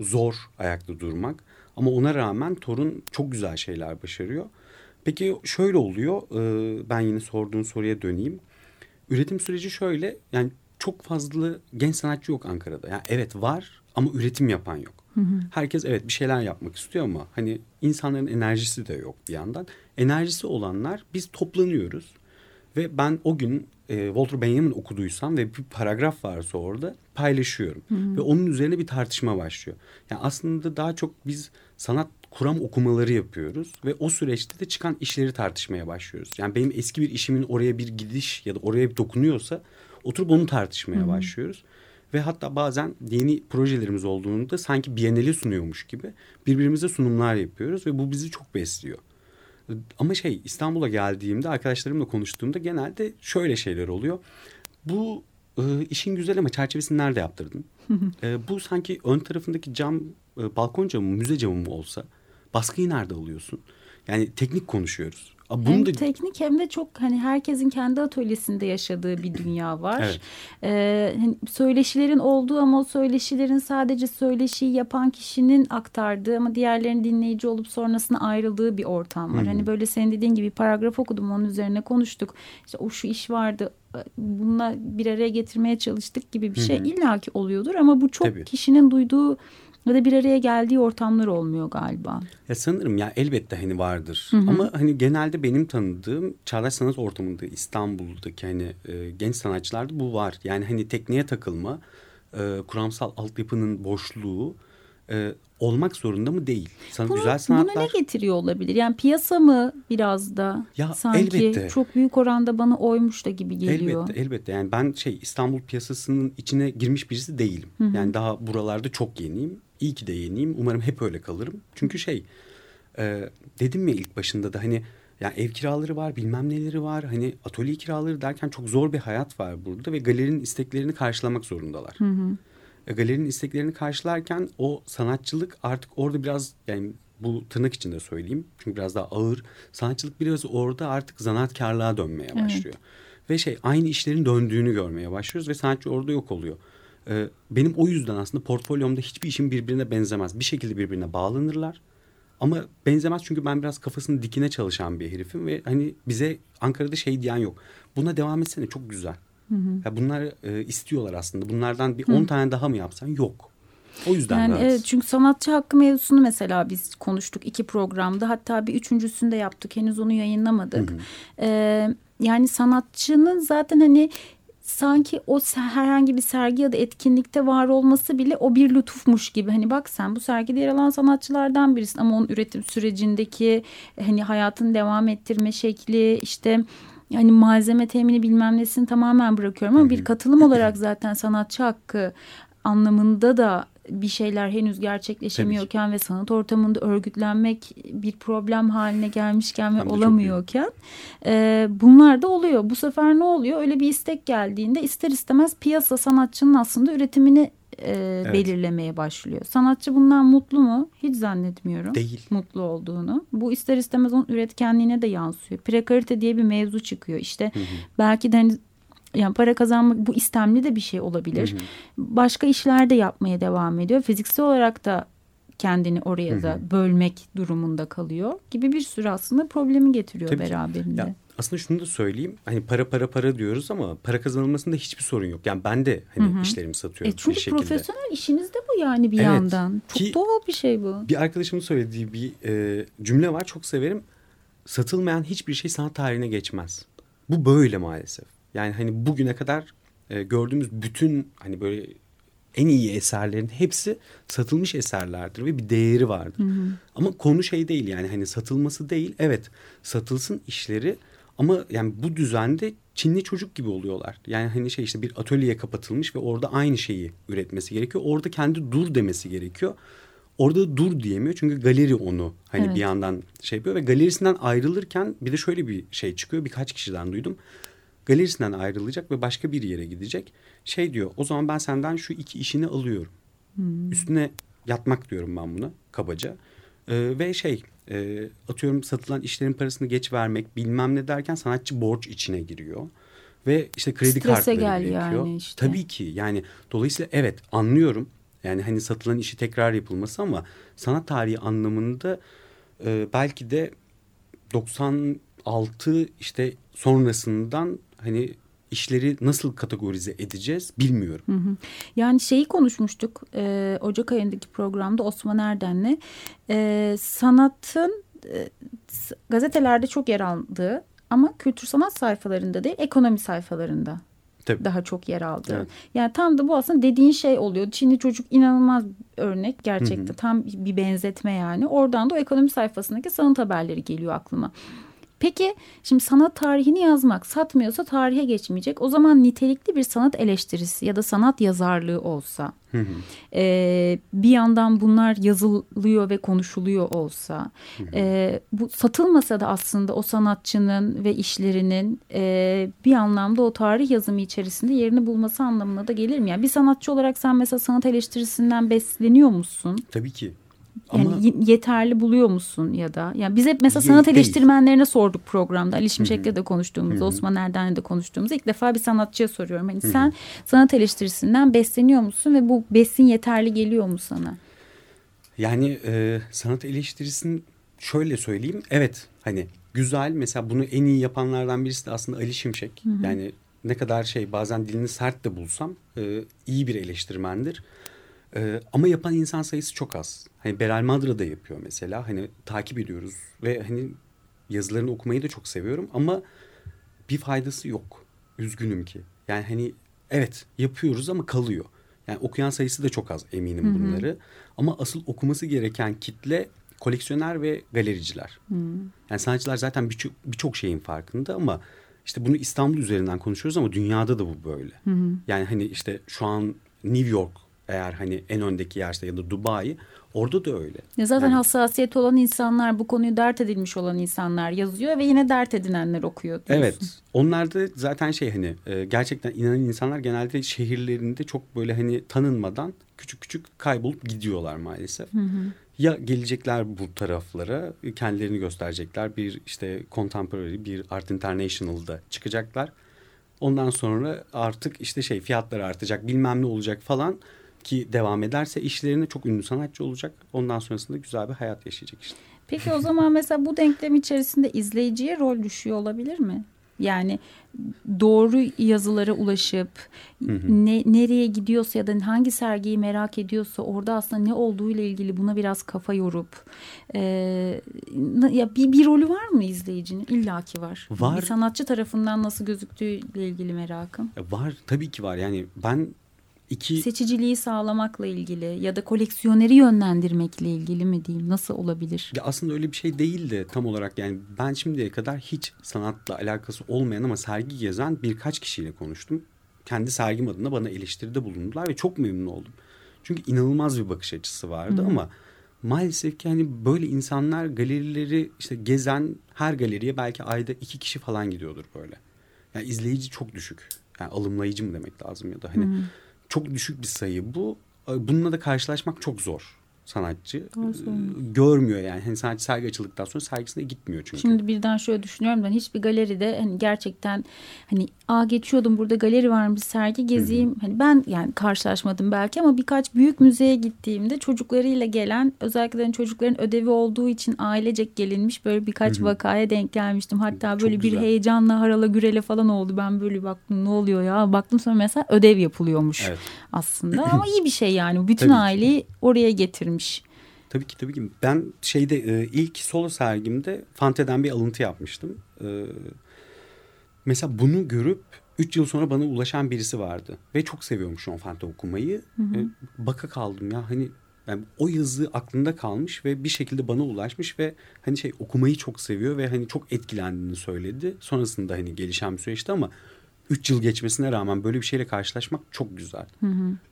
zor ayakta durmak. Ama ona rağmen torun çok güzel şeyler başarıyor. Peki şöyle oluyor. e, ben yine sorduğun soruya döneyim. Üretim süreci şöyle. Yani çok fazla genç sanatçı yok Ankara'da. Yani evet var ama üretim yapan yok. Herkes evet bir şeyler yapmak istiyor ama hani insanların enerjisi de yok bir yandan. Enerjisi olanlar biz toplanıyoruz. Ve ben o gün e, Walter Benjamin okuduysam ve bir paragraf varsa orada paylaşıyorum. Ve onun üzerine bir tartışma başlıyor. Yani aslında daha çok biz sanat kuram okumaları yapıyoruz. Ve o süreçte de çıkan işleri tartışmaya başlıyoruz. Yani benim eski bir işimin oraya bir gidiş ya da oraya bir dokunuyorsa oturup onu tartışmaya başlıyoruz. Ve hatta bazen yeni projelerimiz olduğunda sanki Biennale sunuyormuş gibi birbirimize sunumlar yapıyoruz ve bu bizi çok besliyor. Ama şey İstanbul'a geldiğimde arkadaşlarımla konuştuğumda genelde şöyle şeyler oluyor. Bu e, işin güzel ama çerçevesini nerede yaptırdın? E, bu sanki ön tarafındaki cam e, balkon camı mı, müze camı mı olsa baskıyı nerede alıyorsun? Yani teknik konuşuyoruz. Bunu hem da teknik hem de çok hani herkesin kendi atölyesinde yaşadığı bir dünya var. Evet. Ee, hani söyleşilerin olduğu ama o söyleşilerin sadece söyleşiyi yapan kişinin aktardığı ama diğerlerinin dinleyici olup sonrasında ayrıldığı bir ortam var. Hani böyle senin dediğin gibi paragraf okudum onun üzerine konuştuk. İşte o şu iş vardı bununla bir araya getirmeye çalıştık gibi bir şey illaki oluyordur ama bu çok Tabii. kişinin duyduğu ya da bir araya geldiği ortamlar olmuyor galiba. Ya sanırım ya elbette hani vardır. Ama hani genelde benim tanıdığım çağdaş sanat ortamında İstanbul'daki hani e, genç sanatçılarda bu var. Yani hani tekniğe takılma, e, kuramsal altyapının boşluğu e, olmak zorunda mı değil. San, Bunu, güzel sanatlar bunu ne getiriyor olabilir? Yani piyasa mı biraz da Ya, sanki elbette. çok büyük oranda bana oymuş da gibi geliyor. Elbette elbette yani ben şey İstanbul piyasasının içine girmiş birisi değilim. Yani daha buralarda çok yeniyim. İyi ki de yeniyim. Umarım hep öyle kalırım. Çünkü şey e, dedim ya ilk başında da hani ya ev kiraları var bilmem neleri var. Hani atölye kiraları derken çok zor bir hayat var burada ve galerinin isteklerini karşılamak zorundalar. E, galerinin isteklerini karşılarken o sanatçılık artık orada biraz yani bu tırnak içinde söyleyeyim. Çünkü biraz daha ağır. Sanatçılık biraz orada artık zanaatkarlığa dönmeye başlıyor. Ve şey aynı işlerin döndüğünü görmeye başlıyoruz ve sanatçı orada yok oluyor. Ee, benim o yüzden aslında portfolyomda hiçbir işim birbirine benzemez. Bir şekilde birbirine bağlanırlar. Ama benzemez çünkü ben biraz kafasının dikine çalışan bir herifim ve hani bize Ankara'da şey diyen yok. Buna devam etsene çok güzel. Ya bunlar e, istiyorlar aslında. Bunlardan bir 10 tane daha mı yapsan? Yok. O yüzden Yani evet çünkü sanatçı hakkı mevzusunu mesela biz konuştuk iki programda hatta bir üçüncüsünü de yaptık henüz onu yayınlamadık. Ee, yani sanatçının zaten hani sanki o herhangi bir sergi ya da etkinlikte var olması bile o bir lütufmuş gibi. Hani bak sen bu sergide yer alan sanatçılardan birisin ama onun üretim sürecindeki hani hayatını devam ettirme şekli işte yani malzeme temini bilmem nesini tamamen bırakıyorum ama bir katılım olarak zaten sanatçı hakkı anlamında da bir şeyler henüz gerçekleşemiyorken ve sanat ortamında örgütlenmek bir problem haline gelmişken ve olamıyorken e, bunlar da oluyor. Bu sefer ne oluyor? Öyle bir istek geldiğinde ister istemez piyasa sanatçının aslında üretimini e, belirlemeye başlıyor. Sanatçı bundan mutlu mu? Hiç zannetmiyorum. Değil. Mutlu olduğunu. Bu ister istemez onun üretkenliğine de yansıyor. Prekarite diye bir mevzu çıkıyor. İşte belki de hani yani para kazanmak bu istemli de bir şey olabilir. Başka işler de yapmaya devam ediyor. Fiziksel olarak da kendini oraya da bölmek durumunda kalıyor gibi bir sürü aslında problemi getiriyor Tabii ki. beraberinde. Ya aslında şunu da söyleyeyim. Hani para para para diyoruz ama para kazanılmasında hiçbir sorun yok. Yani ben de hani işlerimi satıyorum E çünkü bir şekilde. profesyonel işiniz de bu yani bir Evet. yandan. Çok Ki- doğal bir şey bu. Bir arkadaşımın söylediği bir e, cümle var çok severim. Satılmayan hiçbir şey sanat tarihine geçmez. Bu böyle maalesef. Yani hani bugüne kadar e, gördüğümüz bütün hani böyle en iyi eserlerin hepsi satılmış eserlerdir ve bir değeri vardır. Ama konu şey değil yani hani satılması değil. Evet satılsın işleri ama yani bu düzende Çinli çocuk gibi oluyorlar. Yani hani şey işte bir atölye kapatılmış ve orada aynı şeyi üretmesi gerekiyor. Orada kendi dur demesi gerekiyor. Orada dur diyemiyor çünkü galeri onu hani Evet. bir yandan şey yapıyor ve galerisinden ayrılırken bir de şöyle bir şey çıkıyor birkaç kişiden duydum. Galerisinden ayrılacak ve başka bir yere gidecek. Şey diyor o zaman ben senden şu iki işini alıyorum. Üstüne yatmak diyorum ben buna kabaca. Ee, ve şey e, atıyorum satılan işlerin parasını geç vermek bilmem ne derken sanatçı borç içine giriyor. Ve işte kredi Strese kartları gel birikiyor. yani işte. Tabii ki yani dolayısıyla evet anlıyorum. Yani hani satılan işi tekrar yapılması ama sanat tarihi anlamında e, belki de 96 işte sonrasından hani işleri nasıl kategorize edeceğiz bilmiyorum. Hı hı. Yani şeyi konuşmuştuk e, Ocak ayındaki programda Osman Erden'le e, sanatın e, gazetelerde çok yer aldığı ama kültür sanat sayfalarında değil ekonomi sayfalarında Tabii. daha çok yer aldığı. Evet. Yani tam da bu aslında dediğin şey oluyor. Çinli çocuk inanılmaz örnek gerçekten tam bir benzetme yani. Oradan da o ekonomi sayfasındaki sanat haberleri geliyor aklıma. Peki şimdi sanat tarihini yazmak satmıyorsa tarihe geçmeyecek. O zaman nitelikli bir sanat eleştirisi ya da sanat yazarlığı olsa Hı hı. e, bir yandan bunlar yazılıyor ve konuşuluyor olsa e, bu satılmasa da aslında o sanatçının ve işlerinin e, bir anlamda o tarih yazımı içerisinde yerini bulması anlamına da gelir mi? Yani bir sanatçı olarak sen mesela sanat eleştirisinden besleniyor musun? Tabii ki. Ama yeterli buluyor musun ya da? Yani biz hep mesela sanat değil. eleştirmenlerine sorduk programda. Ali Şimşek'le de konuştuğumuzda, Osman Erden'le de konuştuğumuzda ilk defa bir sanatçıya soruyorum. Hani sen sanat eleştirisinden besleniyor musun ve bu besin yeterli geliyor mu sana? Yani e, sanat eleştirisini şöyle söyleyeyim. Evet hani güzel mesela bunu en iyi yapanlardan birisi de aslında Ali Şimşek. Yani ne kadar şey bazen dilini sert de bulsam e, iyi bir eleştirmendir. E, ama yapan insan sayısı çok az. Hani Beral Madra da yapıyor mesela. Hani takip ediyoruz ve hani yazılarını okumayı da çok seviyorum ama bir faydası yok. Üzgünüm ki. Yani hani evet yapıyoruz ama kalıyor. Yani okuyan sayısı da çok az eminim bunları. Ama asıl okuması gereken kitle koleksiyoner ve galericiler. Yani sanatçılar zaten birçok birçok şeyin farkında ama işte bunu İstanbul üzerinden konuşuyoruz ama dünyada da bu böyle. Yani hani işte şu an New York eğer hani en öndeki yerse ya da Dubai orada da öyle. Ya zaten Yani- hassasiyet olan insanlar, bu konuyu dert edilmiş olan insanlar yazıyor ve yine dert edinenler okuyor. diyorsun. Evet. Onlar da zaten şey hani e, gerçekten inanan insanlar genelde şehirlerinde çok böyle hani tanınmadan küçük küçük kaybolup gidiyorlar maalesef. Ya gelecekler bu taraflara kendilerini gösterecekler bir işte contemporary bir Art International'da çıkacaklar. Ondan sonra artık işte şey fiyatlar artacak bilmem ne olacak falan ki devam ederse işlerine çok ünlü sanatçı olacak. Ondan sonrasında güzel bir hayat yaşayacak işte. Peki o zaman mesela bu denklem içerisinde izleyiciye rol düşüyor olabilir mi? Yani doğru yazılara ulaşıp ne, nereye gidiyorsa ya da hangi sergiyi merak ediyorsa orada aslında ne olduğuyla ilgili buna biraz kafa yorup e, ya bir, bir rolü var mı izleyicinin? İlla ki var. Var. Bir sanatçı tarafından nasıl gözüktüğüyle ilgili merakım. E, Var tabii ki var yani ben iki Seçiciliği sağlamakla ilgili ya da koleksiyoneri yönlendirmekle ilgili mi diyeyim? Nasıl olabilir? Ya aslında öyle bir şey değil de tam olarak yani ben şimdiye kadar hiç sanatla alakası olmayan ama sergi gezen birkaç kişiyle konuştum. Kendi sergim adına bana eleştiride bulundular ve çok memnun oldum. Çünkü inanılmaz bir bakış açısı vardı ama maalesef ki hani böyle insanlar galerileri işte gezen her galeriye belki ayda iki kişi falan gidiyordur böyle. Yani izleyici çok düşük. Yani alımlayıcı mı demek lazım ya da hani çok düşük bir sayı bu. Bununla da karşılaşmak çok zor sanatçı. Söylüyorsun. Görmüyor yani. Hani sanatçı sergi açıldıktan sonra sergisine gitmiyor çünkü. Şimdi birden şöyle düşünüyorum ben hiçbir galeride hani gerçekten hani a geçiyordum burada galeri varmış sergi gezeyim. Hani ben yani karşılaşmadım belki ama birkaç büyük müzeye gittiğimde çocuklarıyla gelen özellikle de çocukların ödevi olduğu için ailecek gelinmiş böyle birkaç vakaya denk gelmiştim. Hatta Çok böyle bir güzel. heyecanla harala gürele falan oldu. Ben böyle baktım ne oluyor ya baktım sonra mesela ödev yapılıyormuş Evet. aslında ama iyi bir şey yani bütün Tabii ki. aileyi oraya getirmiş. Tabii ki tabii ki. Ben şeyde e, ilk solo sergimde Fante'den bir alıntı yapmıştım. E, mesela bunu görüp 3 yıl sonra bana ulaşan birisi vardı. Ve çok seviyormuş o Fante okumayı. E, baka kaldım ya hani yani o yazı aklında kalmış ve bir şekilde bana ulaşmış ve hani şey okumayı çok seviyor ve hani çok etkilendiğini söyledi. Sonrasında hani gelişen bir süreçti ama 3 yıl geçmesine rağmen böyle bir şeyle karşılaşmak çok güzel.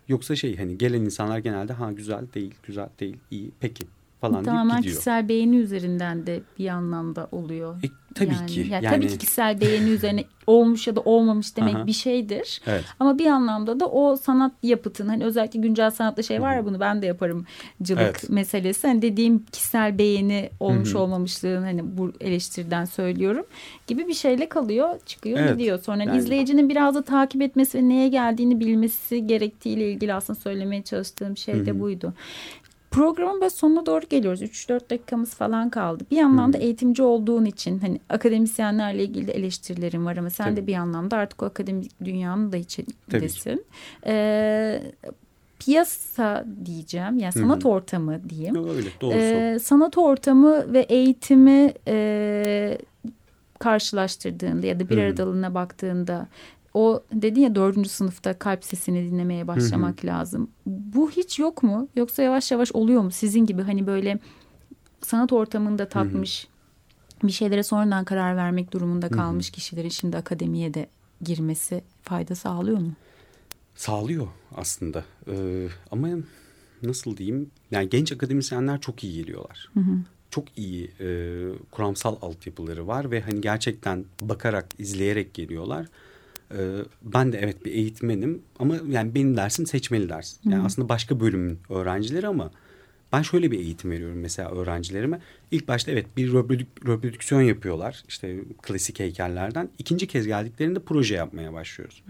Yoksa şey hani gelen insanlar genelde ha güzel değil, güzel değil, iyi, peki falan Tamamen deyip gidiyor. kişisel beğeni üzerinden de bir anlamda oluyor. E, tabii yani, ki. ya yani, Tabii ki kişisel beğeni üzerine olmuş ya da olmamış demek Aha. bir şeydir. Evet. Ama bir anlamda da o sanat yapıtın hani özellikle güncel sanatta şey var ya bunu ben de yaparım cılık Evet. meselesi. Hani dediğim kişisel beğeni olmuş olmamışlığın hani bu eleştiriden söylüyorum gibi bir şeyle kalıyor çıkıyor Evet. gidiyor. Sonra Yani- izleyicinin biraz da takip etmesi ve neye geldiğini bilmesi gerektiğiyle ilgili aslında söylemeye çalıştığım şey de buydu. Programın böyle sonuna doğru geliyoruz. 3-4 dakikamız falan kaldı. Bir yandan da eğitimci olduğun için hani akademisyenlerle ilgili de eleştirilerin var ama sen Tabii. de bir yandan da artık o akademik dünyanın da içindesin. Ee, piyasa diyeceğim yani sanat ortamı diyeyim. Öyle doğrusu. Ee, sanat ortamı ve eğitimi e, karşılaştırdığında ya da bir hı. aradalığına baktığında o dedin ya dördüncü sınıfta kalp sesini dinlemeye başlamak lazım. Bu hiç yok mu? Yoksa yavaş yavaş oluyor mu? Sizin gibi hani böyle sanat ortamında tatmış bir şeylere sonradan karar vermek durumunda kalmış kişilerin şimdi akademiye de girmesi fayda sağlıyor mu? Sağlıyor aslında. Ee, ama nasıl diyeyim? Yani genç akademisyenler çok iyi geliyorlar. Çok iyi e, kuramsal altyapıları var ve hani gerçekten bakarak, izleyerek geliyorlar. Ee, ben de evet bir eğitmenim ama yani benim dersim seçmeli ders. Yani aslında başka bölümün öğrencileri ama ben şöyle bir eğitim veriyorum mesela öğrencilerime. İlk başta evet bir reprodük- reprodüksiyon yapıyorlar işte klasik heykellerden. İkinci kez geldiklerinde proje yapmaya başlıyoruz.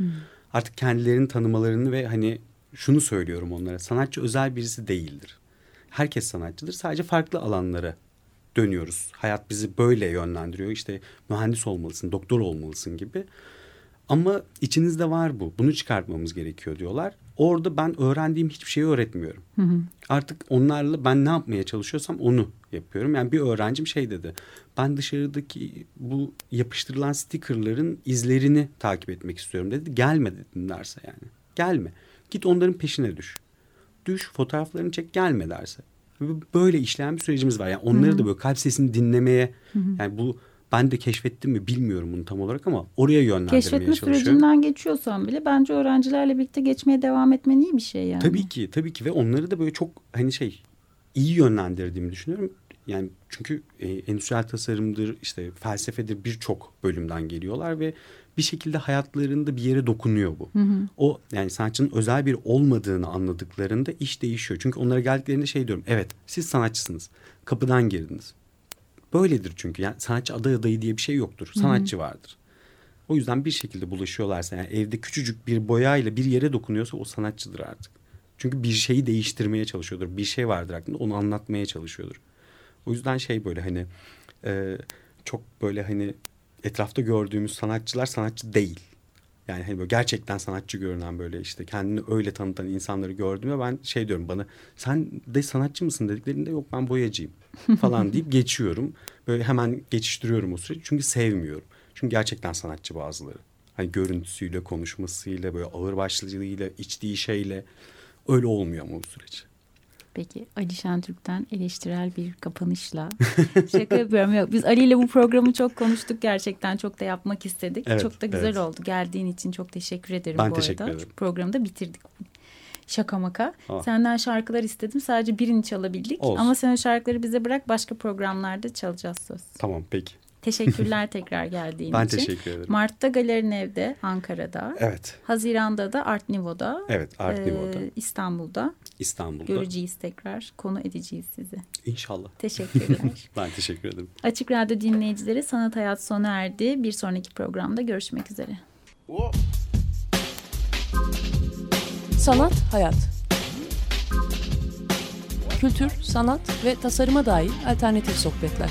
Artık kendilerini tanımalarını ve hani şunu söylüyorum onlara. Sanatçı özel birisi değildir. Herkes sanatçıdır. Sadece farklı alanlara dönüyoruz. Hayat bizi böyle yönlendiriyor. İşte mühendis olmalısın, doktor olmalısın gibi. Ama içinizde var bu. Bunu çıkartmamız gerekiyor diyorlar. Orada ben öğrendiğim hiçbir şeyi öğretmiyorum. Artık onlarla ben ne yapmaya çalışıyorsam onu yapıyorum. Yani bir öğrencim şey dedi. Ben dışarıdaki bu yapıştırılan stickerların izlerini takip etmek istiyorum dedi. Gelme dedim derse yani. Gelme. Git onların peşine düş. Düş fotoğraflarını çek gelme derse. Böyle işleyen bir sürecimiz var. Yani onları da böyle kalp sesini dinlemeye yani bu ben de keşfettim mi bilmiyorum bunu tam olarak ama oraya yönlendirmeye Keşfetme çalışıyorum. sürecinden geçiyorsan bile bence öğrencilerle birlikte geçmeye devam etmen iyi bir şey yani. Tabii ki tabii ki ve onları da böyle çok hani şey iyi yönlendirdiğimi düşünüyorum. Yani çünkü e, endüstriyel tasarımdır işte felsefedir birçok bölümden geliyorlar ve bir şekilde hayatlarında bir yere dokunuyor bu. O yani sanatçının özel bir olmadığını anladıklarında iş değişiyor. Çünkü onlara geldiklerinde şey diyorum evet siz sanatçısınız kapıdan girdiniz. Böyledir çünkü yani sanatçı aday adayı diye bir şey yoktur sanatçı vardır. O yüzden bir şekilde bulaşıyorlarsa yani evde küçücük bir boyayla bir yere dokunuyorsa o sanatçıdır artık. Çünkü bir şeyi değiştirmeye çalışıyordur. Bir şey vardır aklında onu anlatmaya çalışıyordur. O yüzden şey böyle hani e, çok böyle hani etrafta gördüğümüz sanatçılar sanatçı değil. Yani hani böyle gerçekten sanatçı görünen böyle işte kendini öyle tanıtan insanları gördüğümde ben şey diyorum bana sen de sanatçı mısın dediklerinde yok ben boyacıyım falan deyip geçiyorum. Böyle hemen geçiştiriyorum o süreci çünkü sevmiyorum. Çünkü gerçekten sanatçı bazıları. Hani görüntüsüyle, konuşmasıyla, böyle ağırbaşlılığıyla, içtiği şeyle öyle olmuyor ama bu süreç. Peki Ali Şentürk'ten eleştirel bir kapanışla şaka yapıyorum. Yok, biz Ali ile bu programı çok konuştuk gerçekten çok da yapmak istedik. Evet, çok da güzel evet. oldu. Geldiğin için çok teşekkür ederim Ben bu teşekkür arada. ederim. Programı da bitirdik. Şaka maka. Aa. Senden şarkılar istedim. Sadece birini çalabildik. Olsun. Ama sen o şarkıları bize bırak. Başka programlarda çalacağız söz. Tamam peki. Teşekkürler tekrar geldiğin Ben için. teşekkür ederim. Mart'ta Galerin Ev'de Ankara'da. Evet. Haziran'da da Art Nivo'da. Evet Art Ee, Nivo'da. İstanbul'da. İstanbul'da. Göreceğiz tekrar. Konu edeceğiz sizi. İnşallah. Teşekkürler. Ben teşekkür ederim. Açık Radyo dinleyicileri Sanat Hayat sona erdi. Bir sonraki programda görüşmek üzere. Sanat, hayat. Kültür, sanat ve tasarıma dair alternatif sohbetler.